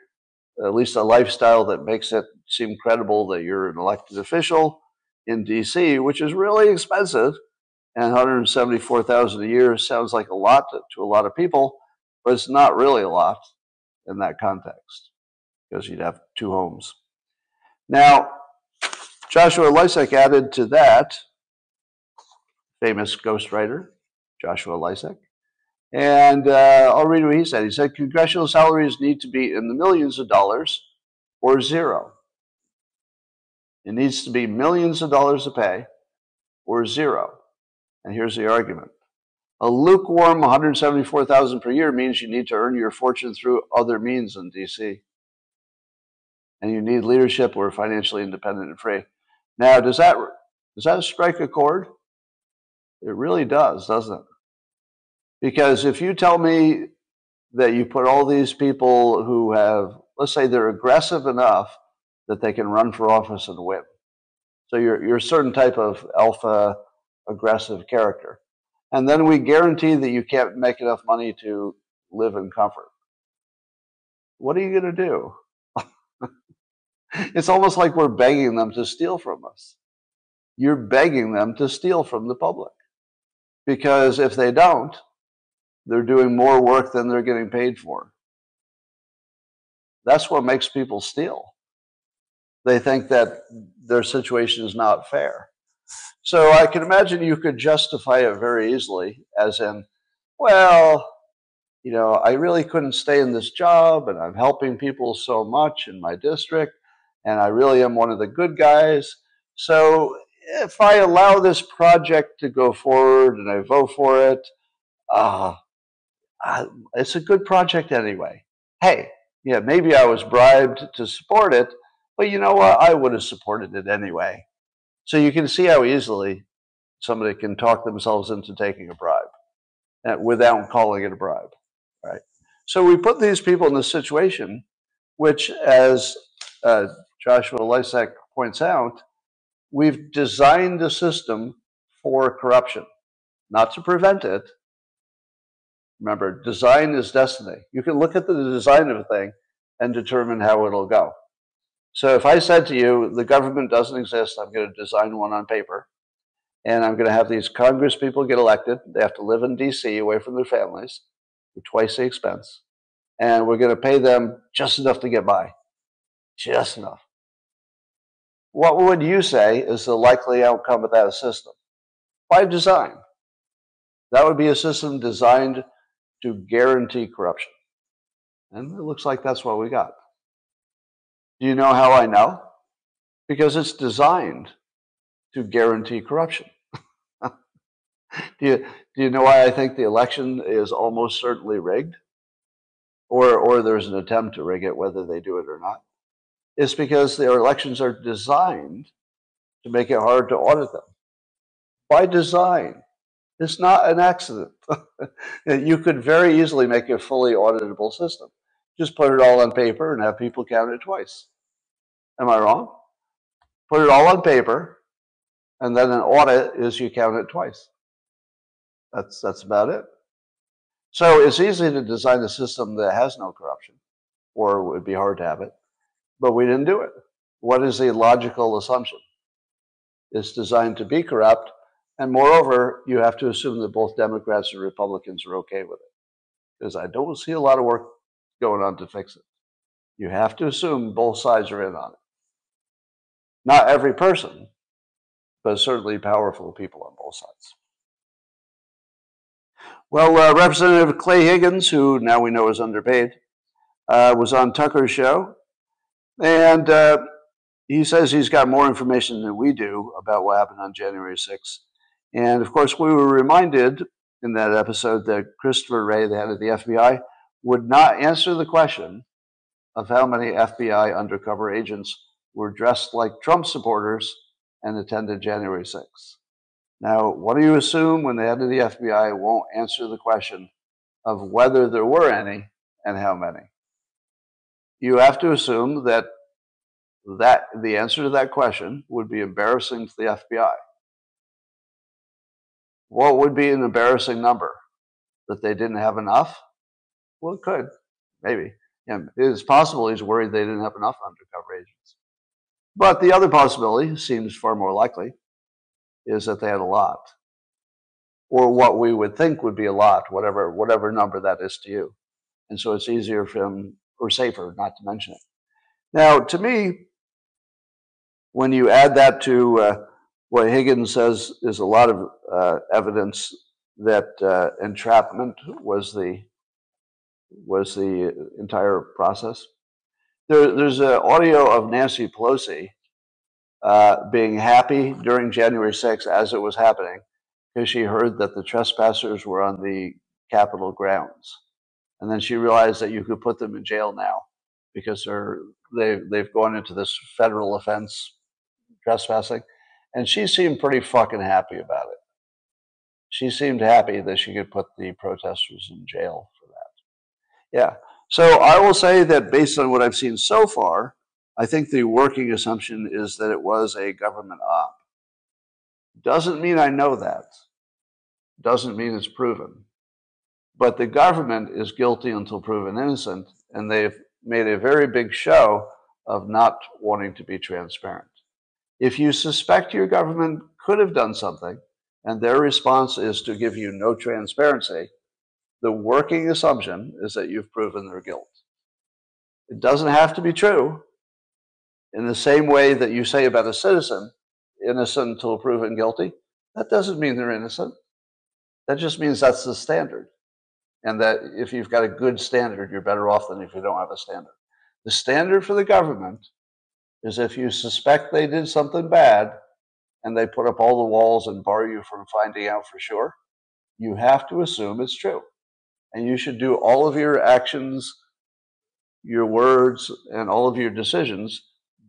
at least a lifestyle that makes it seem credible that you're an elected official in DC, which is really expensive. And 174,000 a year sounds like a lot to, to a lot of people, but it's not really a lot in that context because you'd have two homes. Now, Joshua Lisec added to that, famous ghostwriter, Joshua Lisec. And uh, I'll read what he said. He said, congressional salaries need to be in the millions of dollars or zero. It needs to be millions of dollars to pay or zero. And here's the argument. A lukewarm 174,000 per year means you need to earn your fortune through other means in DC. And you need leadership are financially independent and free. Now, does that does that strike a chord? It really does, doesn't it? Because if you tell me that you put all these people who have, let's say they're aggressive enough that they can run for office and win. So you're, you're a certain type of alpha aggressive character. And then we guarantee that you can't make enough money to live in comfort. What are you going to do? It's almost like we're begging them to steal from us. You're begging them to steal from the public. Because if they don't, they're doing more work than they're getting paid for. That's what makes people steal. They think that their situation is not fair. So I can imagine you could justify it very easily, as in, well, you know, I really couldn't stay in this job and I'm helping people so much in my district and I really am one of the good guys. So if I allow this project to go forward and I vote for it, uh, it's a good project anyway. Hey, yeah, maybe I was bribed to support it, but you know what? I would have supported it anyway. So you can see how easily somebody can talk themselves into taking a bribe uh, without calling it a bribe, right? So we put these people in this situation, which, as uh, Joshua Lisec points out, we've designed a system for corruption, not to prevent it. Remember, design is destiny. You can look at the design of a thing and determine how it'll go. So if I said to you, the government doesn't exist, I'm going to design one on paper, and I'm going to have these Congress people get elected. They have to live in D.C. away from their families for twice the expense, and we're going to pay them just enough to get by, just enough. What would you say is the likely outcome of that system? By design. That would be a system designed to guarantee corruption. And it looks like that's what we got. Do you know how I know? Because it's designed to guarantee corruption. do, you, do you know why I think the election is almost certainly rigged? Or, or there's an attempt to rig it, whether they do it or not? It's because their elections are designed to make it hard to audit them. By design. It's not an accident. you could very easily make a fully auditable system. Just put it all on paper and have people count it twice. Am I wrong? Put it all on paper, and then an audit is you count it twice. That's that's about it. So it's easy to design a system that has no corruption, or it would be hard to have it, but we didn't do it. What is the logical assumption? It's designed to be corrupt, and moreover, you have to assume that both Democrats and Republicans are okay with it, because I don't see a lot of work going on to fix it. You have to assume both sides are in on it. Not every person, but certainly powerful people on both sides. Well, uh, Representative Clay Higgins, who now we know is underpaid, uh, was on Tucker's show, and uh, he says he's got more information than we do about what happened on January 6th. And of course, we were reminded in that episode that Christopher Wray, the head of the FBI, would not answer the question of how many FBI undercover agents were dressed like Trump supporters and attended January 6th. Now, what do you assume when the head of the FBI won't answer the question of whether there were any and how many? You have to assume that that the answer to that question would be embarrassing to the FBI. What would be an embarrassing number? That they didn't have enough? Well, it could, maybe. Yeah, it's possible he's worried they didn't have enough undercover agents. But the other possibility seems far more likely is that they had a lot, or what we would think would be a lot, whatever whatever number that is to you. And so it's easier for him or safer not to mention it. Now, to me, when you add that to uh, what Higgins says is a lot of uh, evidence that uh, entrapment was the was the entire process. There, there's an audio of Nancy Pelosi uh, being happy during January 6th as it was happening because she heard that the trespassers were on the Capitol grounds. And then she realized that you could put them in jail now because they're, they, they've gone into this federal offense, trespassing. And she seemed pretty fucking happy about it. She seemed happy that she could put the protesters in jail. Yeah. So I will say that based on what I've seen so far, I think the working assumption is that it was a government op. Doesn't mean I know that. Doesn't mean it's proven. But the government is guilty until proven innocent, and they've made a very big show of not wanting to be transparent. If you suspect your government could have done something, and their response is to give you no transparency, the working assumption is that you've proven their guilt. It doesn't have to be true, in the same way that you say about a citizen, innocent until proven guilty, that doesn't mean they're innocent. That just means that's the standard. and that if you've got a good standard, you're better off than if you don't have a standard. The standard for the government is if you suspect they did something bad and they put up all the walls and bar you from finding out for sure, you have to assume it's true. And you should do all of your actions, your words, and all of your decisions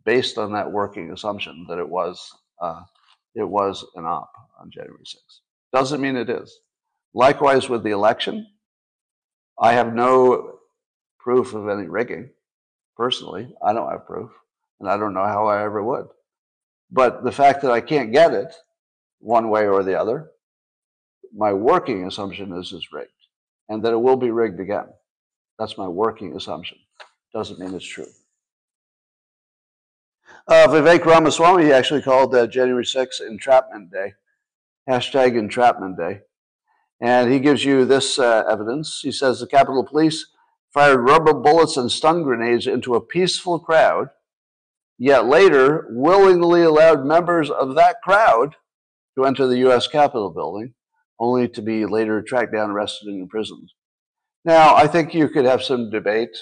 based on that working assumption that it was uh, it was an op on January 6th. Doesn't mean it is. Likewise with the election, I have no proof of any rigging. Personally, I don't have proof, and I don't know how I ever would. But the fact that I can't get it one way or the other, my working assumption is it's rigged, and that it will be rigged again. That's my working assumption. Doesn't mean it's true. Uh, Vivek Ramaswamy actually called uh, January 6th Entrapment Day, hashtag Entrapment Day. And he gives you this uh, evidence. He says the Capitol Police fired rubber bullets and stun grenades into a peaceful crowd, yet later willingly allowed members of that crowd to enter the U.S. Capitol building, only to be later tracked down, arrested, and imprisoned. Now, I think you could have some debate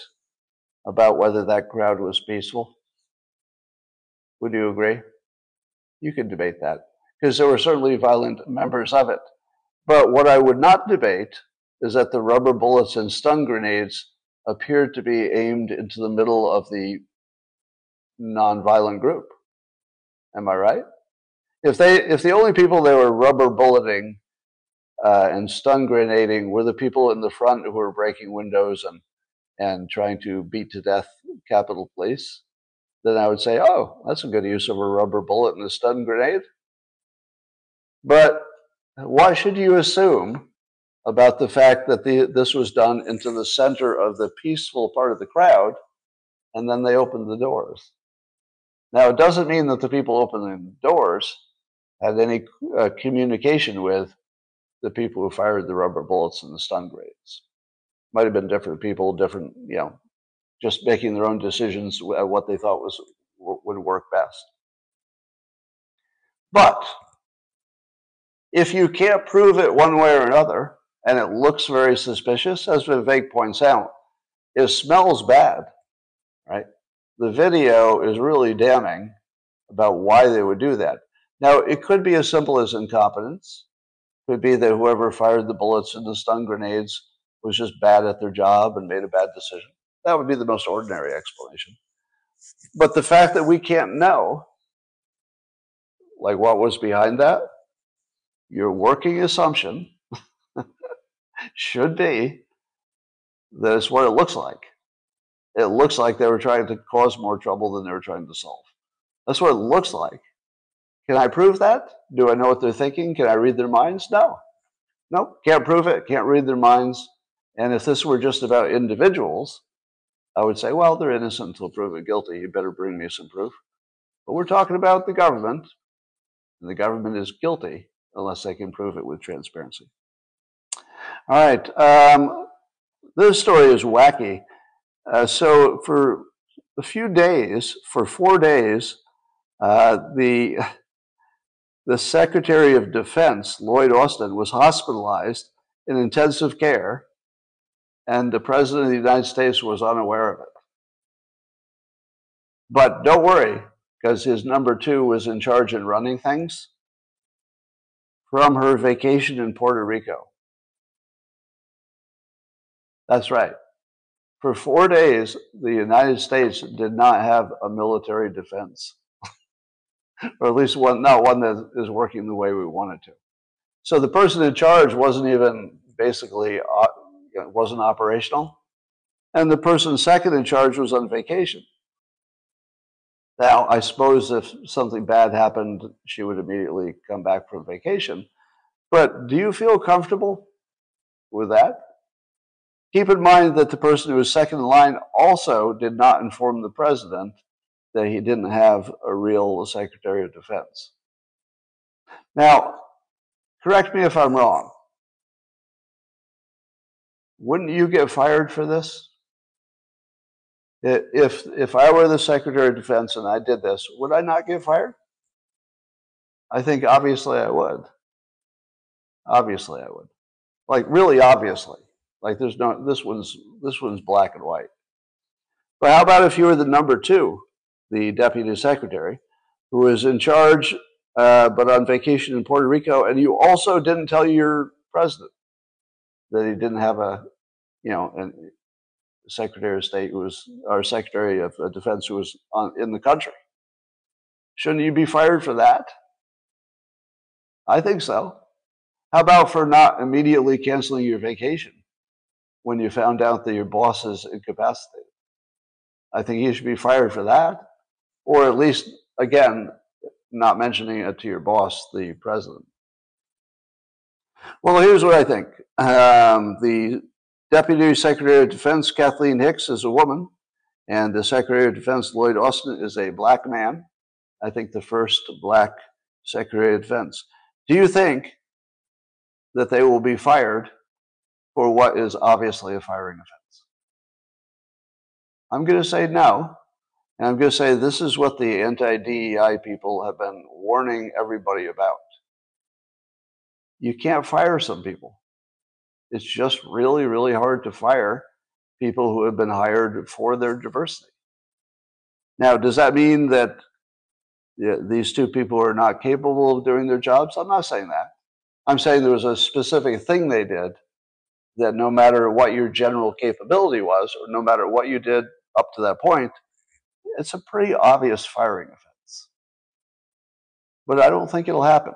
about whether that crowd was peaceful. Would you agree? You could debate that because there were certainly violent members of it. But what I would not debate is that the rubber bullets and stun grenades appeared to be aimed into the middle of the nonviolent group. Am I right? If they, if the only people they were rubber bulleting uh, and stun grenading were the people in the front who were breaking windows and and trying to beat to death Capitol Police, then I would say, oh, that's a good use of a rubber bullet and a stun grenade. But why should you assume about the fact that the, this was done into the center of the peaceful part of the crowd, and then they opened the doors? Now, it doesn't mean that the people opening the doors had any uh, communication with the people who fired the rubber bullets and the stun grenades. Might have been different people, different, you know, just making their own decisions at what they thought was would work best. But if you can't prove it one way or another, and it looks very suspicious, as Vivek points out, it smells bad, right? The video is really damning about why they would do that. Now, it could be as simple as incompetence. Could be that whoever fired the bullets and the stun grenades was just bad at their job and made a bad decision. That would be the most ordinary explanation. But the fact that we can't know, like what was behind that, your working assumption should be that it's what it looks like. It looks like they were trying to cause more trouble than they were trying to solve. That's what it looks like. Can I prove that? Do I know what they're thinking? Can I read their minds? No. No, can't prove it, can't read their minds. And if this were just about individuals, I would say, well, they're innocent until proven guilty. You better bring me some proof. But we're talking about the government, and the government is guilty unless they can prove it with transparency. All right. Um, this story is wacky. Uh, so, for a few days, for four days, uh, the the Secretary of Defense, Lloyd Austin, was hospitalized in intensive care and the President of the United States was unaware of it. But don't worry, because his number two was in charge in running things from her vacation in Puerto Rico. That's right. For four days, the United States did not have a military defense, or at least one, not one that is working the way we want it to. So the person in charge wasn't even basically uh, wasn't operational. And the person second in charge was on vacation. Now, I suppose if something bad happened, she would immediately come back from vacation. But do you feel comfortable with that? Keep in mind that the person who was second in line also did not inform the president that he didn't have a real Secretary of Defense. Now, correct me if I'm wrong. Wouldn't you get fired for this? If, if I were the Secretary of Defense and I did this, would I not get fired? I think obviously I would. Obviously I would. Like, really obviously. Like there's no this one's this one's black and white. But how about if you were the number two, the deputy secretary, who was in charge uh, but on vacation in Puerto Rico, and you also didn't tell your president that he didn't have a, you know, a secretary of state who was, our secretary of defense who was on, in the country. Shouldn't you be fired for that? I think so. How about for not immediately canceling your vacation when you found out that your boss is incapacitated? I think you should be fired for that. Or at least, again, not mentioning it to your boss, the president. Well, here's what I think. Um, the Deputy Secretary of Defense, Kathleen Hicks, is a woman, and the Secretary of Defense, Lloyd Austin, is a black man. I think the first black Secretary of Defense. Do you think that they will be fired for what is obviously a firing offense? I'm going to say no. And I'm going to say this is what the anti DEI people have been warning everybody about. You can't fire some people. It's just really, really hard to fire people who have been hired for their diversity. Now, does that mean that these two people are not capable of doing their jobs? I'm not saying that. I'm saying there was a specific thing they did that no matter what your general capability was, or no matter what you did up to that point, it's a pretty obvious firing offense. But I don't think it'll happen.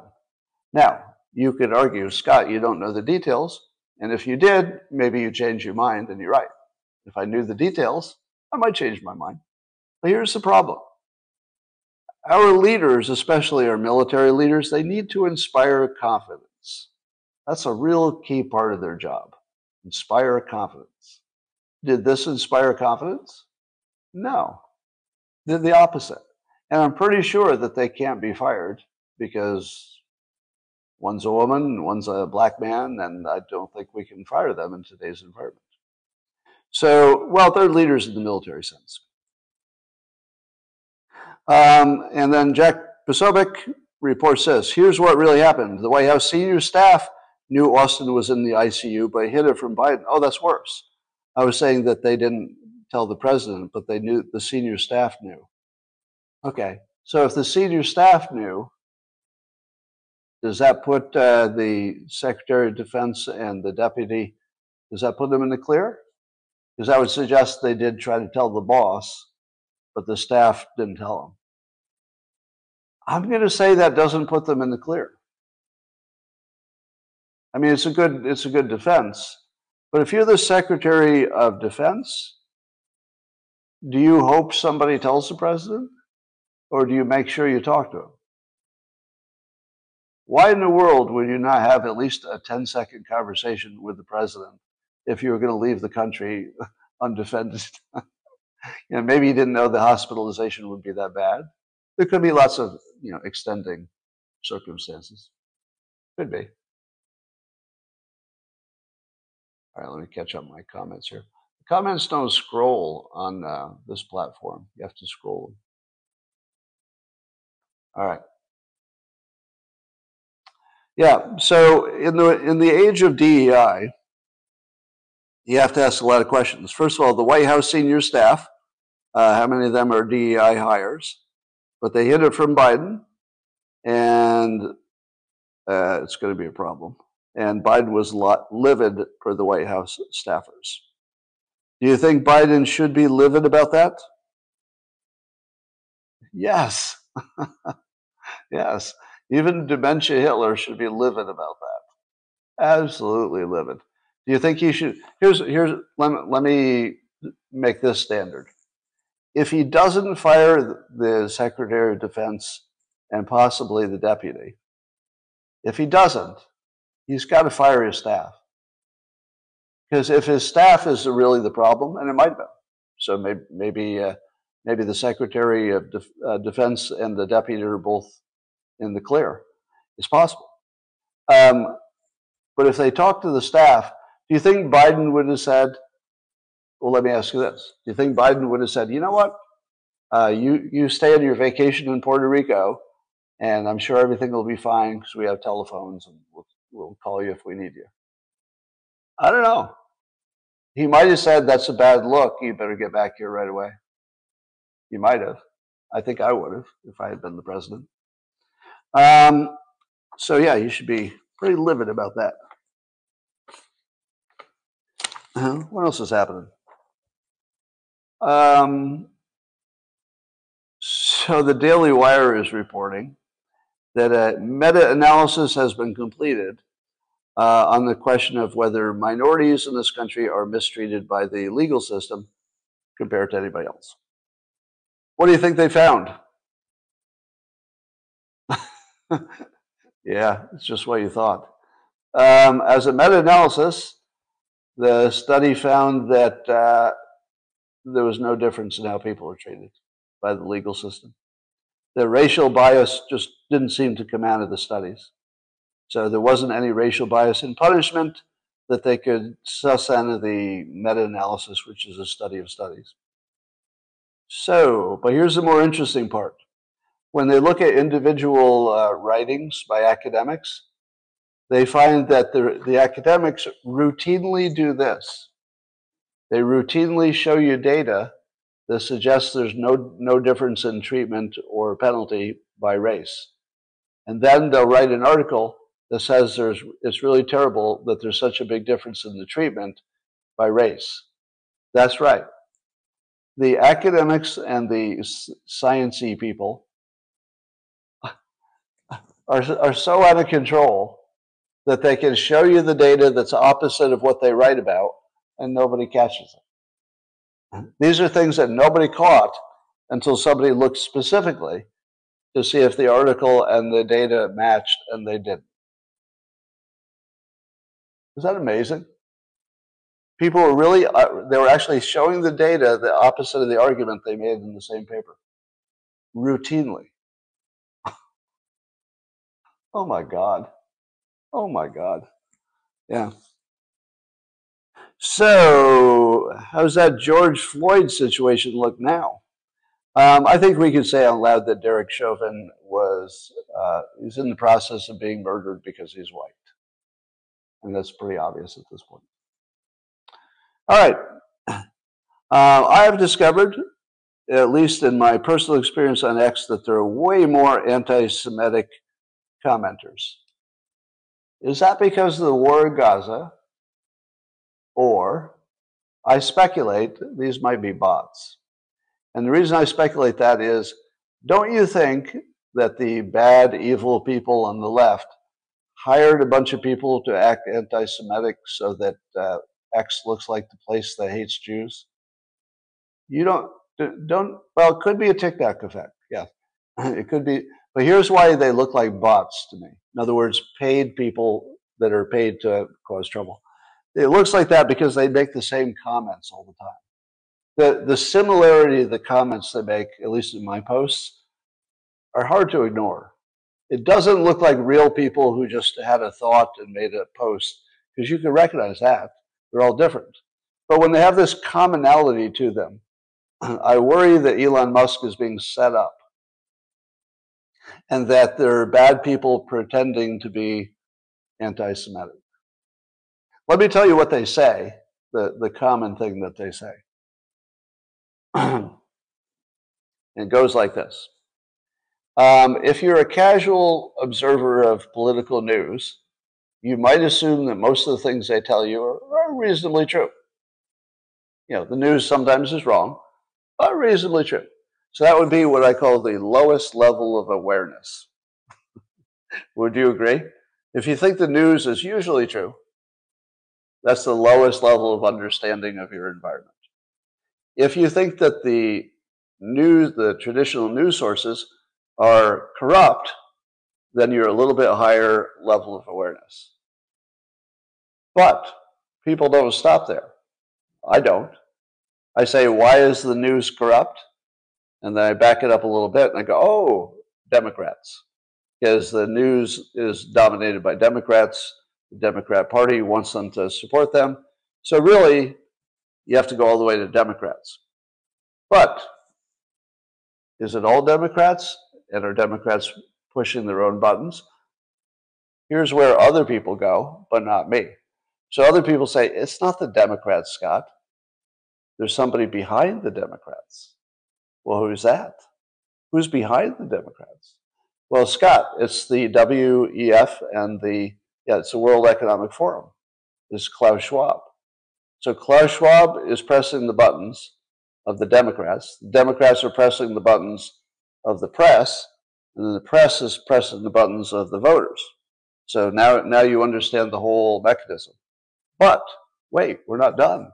Now, you could argue, Scott, you don't know the details. And if you did, maybe you change your mind and you're right. If I knew the details, I might change my mind. But here's the problem our leaders, especially our military leaders, they need to inspire confidence. That's a real key part of their job. Inspire confidence. Did this inspire confidence? No did the opposite. And I'm pretty sure that they can't be fired because one's a woman, one's a black man, and I don't think we can fire them in today's environment. So, well, they're leaders in the military sense. Um, and then Jack Posobiec reports this here's what really happened. The White House senior staff knew Austin was in the ICU, but hid it from Biden. Oh, that's worse. I was saying that they didn't tell the president, but they knew the senior staff knew. Okay, so if the senior staff knew, does that put uh, the Secretary of Defense and the deputy, does that put them in the clear? Because I would suggest they did try to tell the boss, but the staff didn't tell them. I'm going to say that doesn't put them in the clear. I mean, it's a good it's a good defense, but if you're the Secretary of Defense do you hope somebody tells the president? Or do you make sure you talk to him? Why in the world would you not have at least a 10 second conversation with the president if you were going to leave the country undefended? you know, maybe you didn't know the hospitalization would be that bad. There could be lots of, you know, extending circumstances. Could be. All right, let me catch up my comments here. Comments don't scroll on uh, this platform. You have to scroll. All right. Yeah. So in the in the age of DEI, you have to ask a lot of questions. First of all, the White House senior staff, uh, how many of them are DEI hires? But they hid it from Biden, and uh, it's going to be a problem. And Biden was livid for the White House staffers. Do you think Biden should be livid about that? Yes. yes. Even dementia Hitler should be livid about that. Absolutely livid. Do you think he should? Here's, here's let, let me make this standard. If he doesn't fire the Secretary of Defense and possibly the deputy, if he doesn't, he's got to fire his staff. Because if his staff is really the problem, and it might be, so maybe maybe, uh, maybe the Secretary of uh, Defense and the deputy are both in the clear. It's possible. Um, but if they talk to the staff, do you think Biden would have said, well, let me ask you this. Do you think Biden would have said, you know what? Uh, you, you stay on your vacation in Puerto Rico, and I'm sure everything will be fine because we have telephones and we'll, we'll call you if we need you. I don't know. He might have said, That's a bad look. You better get back here right away. He might have. I think I would have if I had been the president. Um, so, yeah, you should be pretty livid about that. Uh, what else is happening? Um, so, the Daily Wire is reporting that a meta analysis has been completed uh, on the question of whether minorities in this country are mistreated by the legal system compared to anybody else. What do you think they found? yeah, it's just what you thought. Um, as a meta analysis, the study found that uh, there was no difference in how people were treated by the legal system. The racial bias just didn't seem to come out of the studies. So there wasn't any racial bias in punishment that they could suss out the meta analysis, which is a study of studies. So, but here's the more interesting part. When they look at individual uh, writings by academics, they find that the, the academics routinely do this. They routinely show you data that suggests there's no, no difference in treatment or penalty by race. And then they'll write an article that says there's, it's really terrible that there's such a big difference in the treatment by race. That's right the academics and the sciencey people are, are so out of control that they can show you the data that's opposite of what they write about and nobody catches it. These are things that nobody caught until somebody looked specifically to see if the article and the data matched and they didn't. Is that amazing? people were really uh, they were actually showing the data the opposite of the argument they made in the same paper. Routinely. Oh my god. Oh my god. Yeah. So how's that george floyd situation look now? Um, i think we can say out loud that derek chauvin was uh, he's in the process of being murdered because he's white and that's pretty obvious at this point all right. Uh, I have discovered, at least in my personal experience on X, that there are way more anti Semitic commenters. Is that because of the war in Gaza? Or I speculate these might be bots. And the reason I speculate that is don't you think that the bad, evil people on the left hired a bunch of people to act anti Semitic so that uh, X looks like the place that hates Jews. You don't don't well, it could be a TikTok effect. Yeah, it could be. But here's why they look like bots to me. In other words, paid people that are paid to cause trouble. It looks like that because they make the same comments all the time. The the similarity of the comments they make, at least in my posts, are hard to ignore. It doesn't look like real people who just had a thought and made a post because you can recognize that. They're all different. But when they have this commonality to them, I worry that Elon Musk is being set up and that there are bad people pretending to be anti Semitic. Let me tell you what they say, the, the common thing that they say. it goes like this um, If you're a casual observer of political news, you might assume that most of the things they tell you are, are reasonably true. You know, the news sometimes is wrong, but reasonably true. So that would be what I call the lowest level of awareness. would you agree? If you think the news is usually true, that's the lowest level of understanding of your environment. If you think that the news, the traditional news sources are corrupt, then you're a little bit higher level of awareness. But people don't stop there. I don't. I say, why is the news corrupt? And then I back it up a little bit and I go, oh, Democrats. Because the news is dominated by Democrats. The Democrat Party wants them to support them. So really, you have to go all the way to Democrats. But is it all Democrats? And are Democrats pushing their own buttons. Here's where other people go, but not me. So other people say, it's not the Democrats, Scott. There's somebody behind the Democrats. Well, who's that? Who's behind the Democrats? Well, Scott, it's the WEF and the, yeah, it's the World Economic Forum. It's Klaus Schwab. So Klaus Schwab is pressing the buttons of the Democrats. The Democrats are pressing the buttons of the press, and then the press is pressing the buttons of the voters. So now, now you understand the whole mechanism. But wait, we're not done.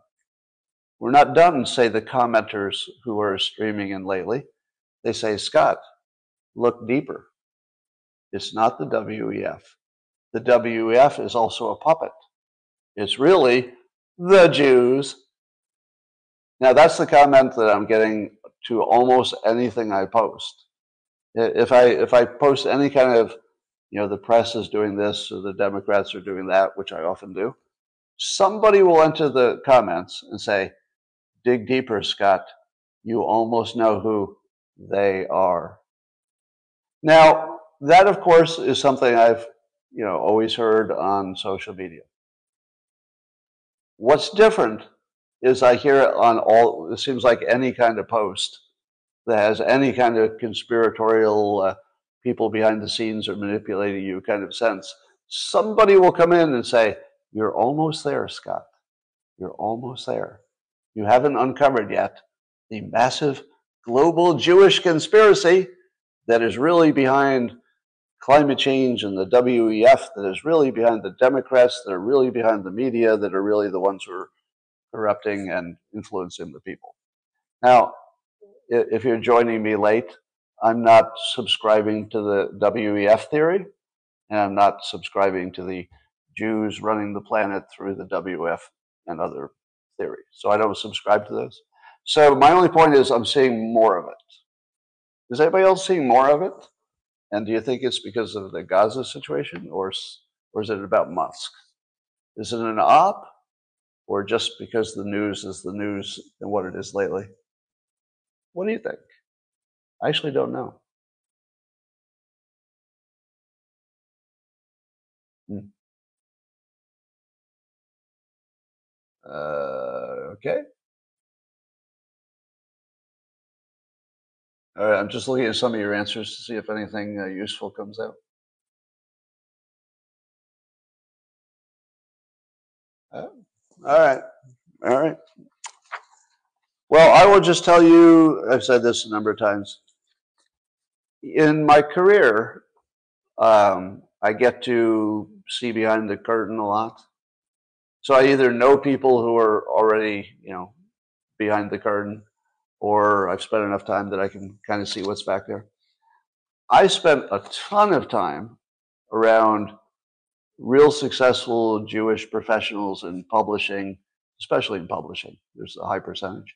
We're not done, say the commenters who are streaming in lately. They say, Scott, look deeper. It's not the WEF. The WEF is also a puppet. It's really the Jews. Now, that's the comment that I'm getting to almost anything I post. If I, if I post any kind of, you know, the press is doing this or the Democrats are doing that, which I often do, somebody will enter the comments and say, dig deeper, Scott. You almost know who they are. Now, that of course is something I've, you know, always heard on social media. What's different is I hear it on all, it seems like any kind of post that has any kind of conspiratorial uh, people behind the scenes or manipulating you kind of sense. Somebody will come in and say, You're almost there, Scott. You're almost there. You haven't uncovered yet the massive global Jewish conspiracy that is really behind climate change and the WEF, that is really behind the Democrats, that are really behind the media, that are really the ones who are corrupting and influencing the people. Now, if you're joining me late, I'm not subscribing to the WEF theory, and I'm not subscribing to the Jews running the planet through the WF and other theories. So I don't subscribe to those. So my only point is I'm seeing more of it. Is anybody else seeing more of it? And do you think it's because of the Gaza situation, or, or is it about Musk? Is it an op, or just because the news is the news and what it is lately? What do you think? I actually don't know. Hmm. Uh, okay. All right, I'm just looking at some of your answers to see if anything uh, useful comes out. All right, all right. Well, I will just tell you, I've said this a number of times. In my career, um, I get to see behind the curtain a lot. So I either know people who are already, you know, behind the curtain, or I've spent enough time that I can kind of see what's back there. I spent a ton of time around real successful Jewish professionals in publishing, especially in publishing. There's a high percentage.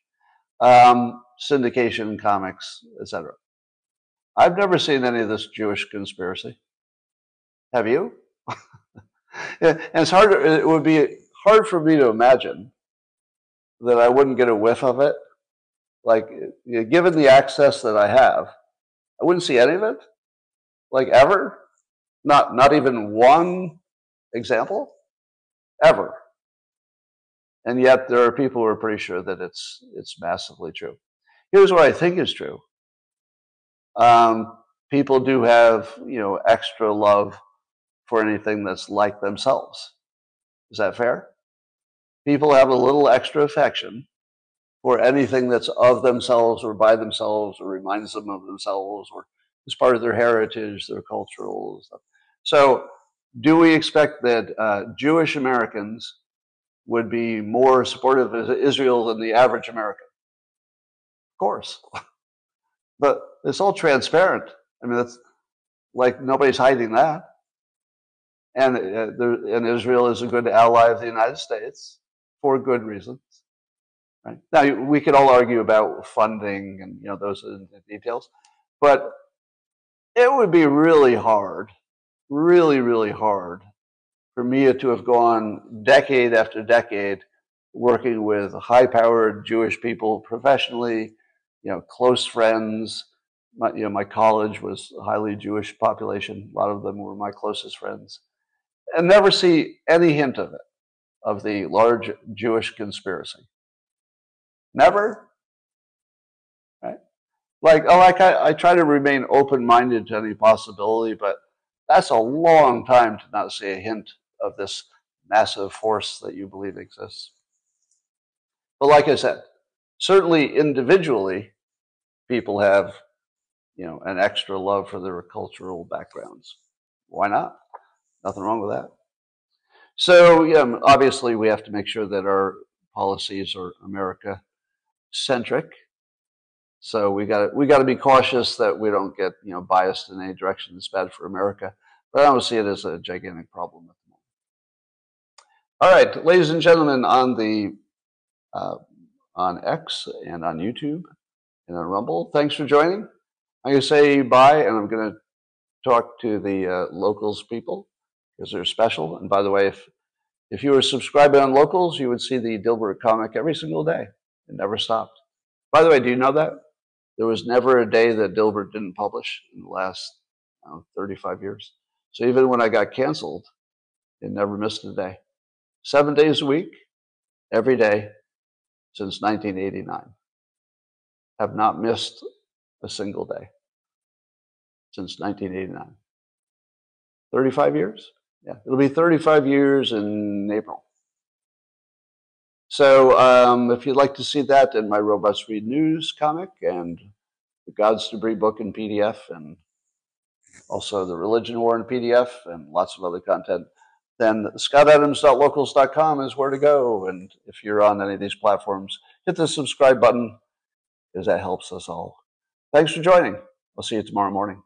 Um, syndication, comics, etc. I've never seen any of this Jewish conspiracy. Have you? and it's hard. It would be hard for me to imagine that I wouldn't get a whiff of it like, given the access that I have, I wouldn't see any of it, like ever. Not not even one example, ever. And yet there are people who are pretty sure that it's it's massively true. Here's what I think is true. Um, people do have you know extra love for anything that's like themselves. Is that fair? People have a little extra affection for anything that's of themselves or by themselves or reminds them of themselves or is part of their heritage, their cultural stuff. So, do we expect that uh, Jewish Americans would be more supportive of Israel than the average American? Of course. but it's all transparent. I mean, that's like nobody's hiding that. And, uh, there, and Israel is a good ally of the United States for good reasons. Right? Now we could all argue about funding and you know those details, but it would be really hard, really really hard for me to have gone decade after decade working with high-powered Jewish people professionally, you know, close friends. My, you know, my college was highly Jewish population. A lot of them were my closest friends, and never see any hint of it. of the large Jewish conspiracy? Never. Right? Like, oh, like I, I try to remain open-minded to any possibility, but that's a long time to not see a hint of this massive force that you believe exists. But like I said, certainly individually, people have, you know, an extra love for their cultural backgrounds. Why not? Nothing wrong with that. So, yeah, obviously, we have to make sure that our policies are America centric. So we got we got to be cautious that we don't get you know biased in any direction that's bad for America. But I don't see it as a gigantic problem at the moment. All right, ladies and gentlemen, on the uh, on X and on YouTube and on Rumble, thanks for joining. I'm going to say bye, and I'm going to talk to the uh, locals people because they're special. And by the way, if if you were subscribing on locals, you would see the Dilbert comic every single day. It never stopped. By the way, do you know that? There was never a day that Dilbert didn't publish in the last know, 35 years. So even when I got canceled, it never missed a day. Seven days a week, every day since 1989. Have not missed a single day since 1989. 35 years? Yeah, it'll be 35 years in April. So um, if you'd like to see that in my Robots Read News comic and the God's Debris book in PDF and also the Religion War in PDF and lots of other content, then scottadams.locals.com is where to go. And if you're on any of these platforms, hit the subscribe button because that helps us all. Thanks for joining. I'll see you tomorrow morning.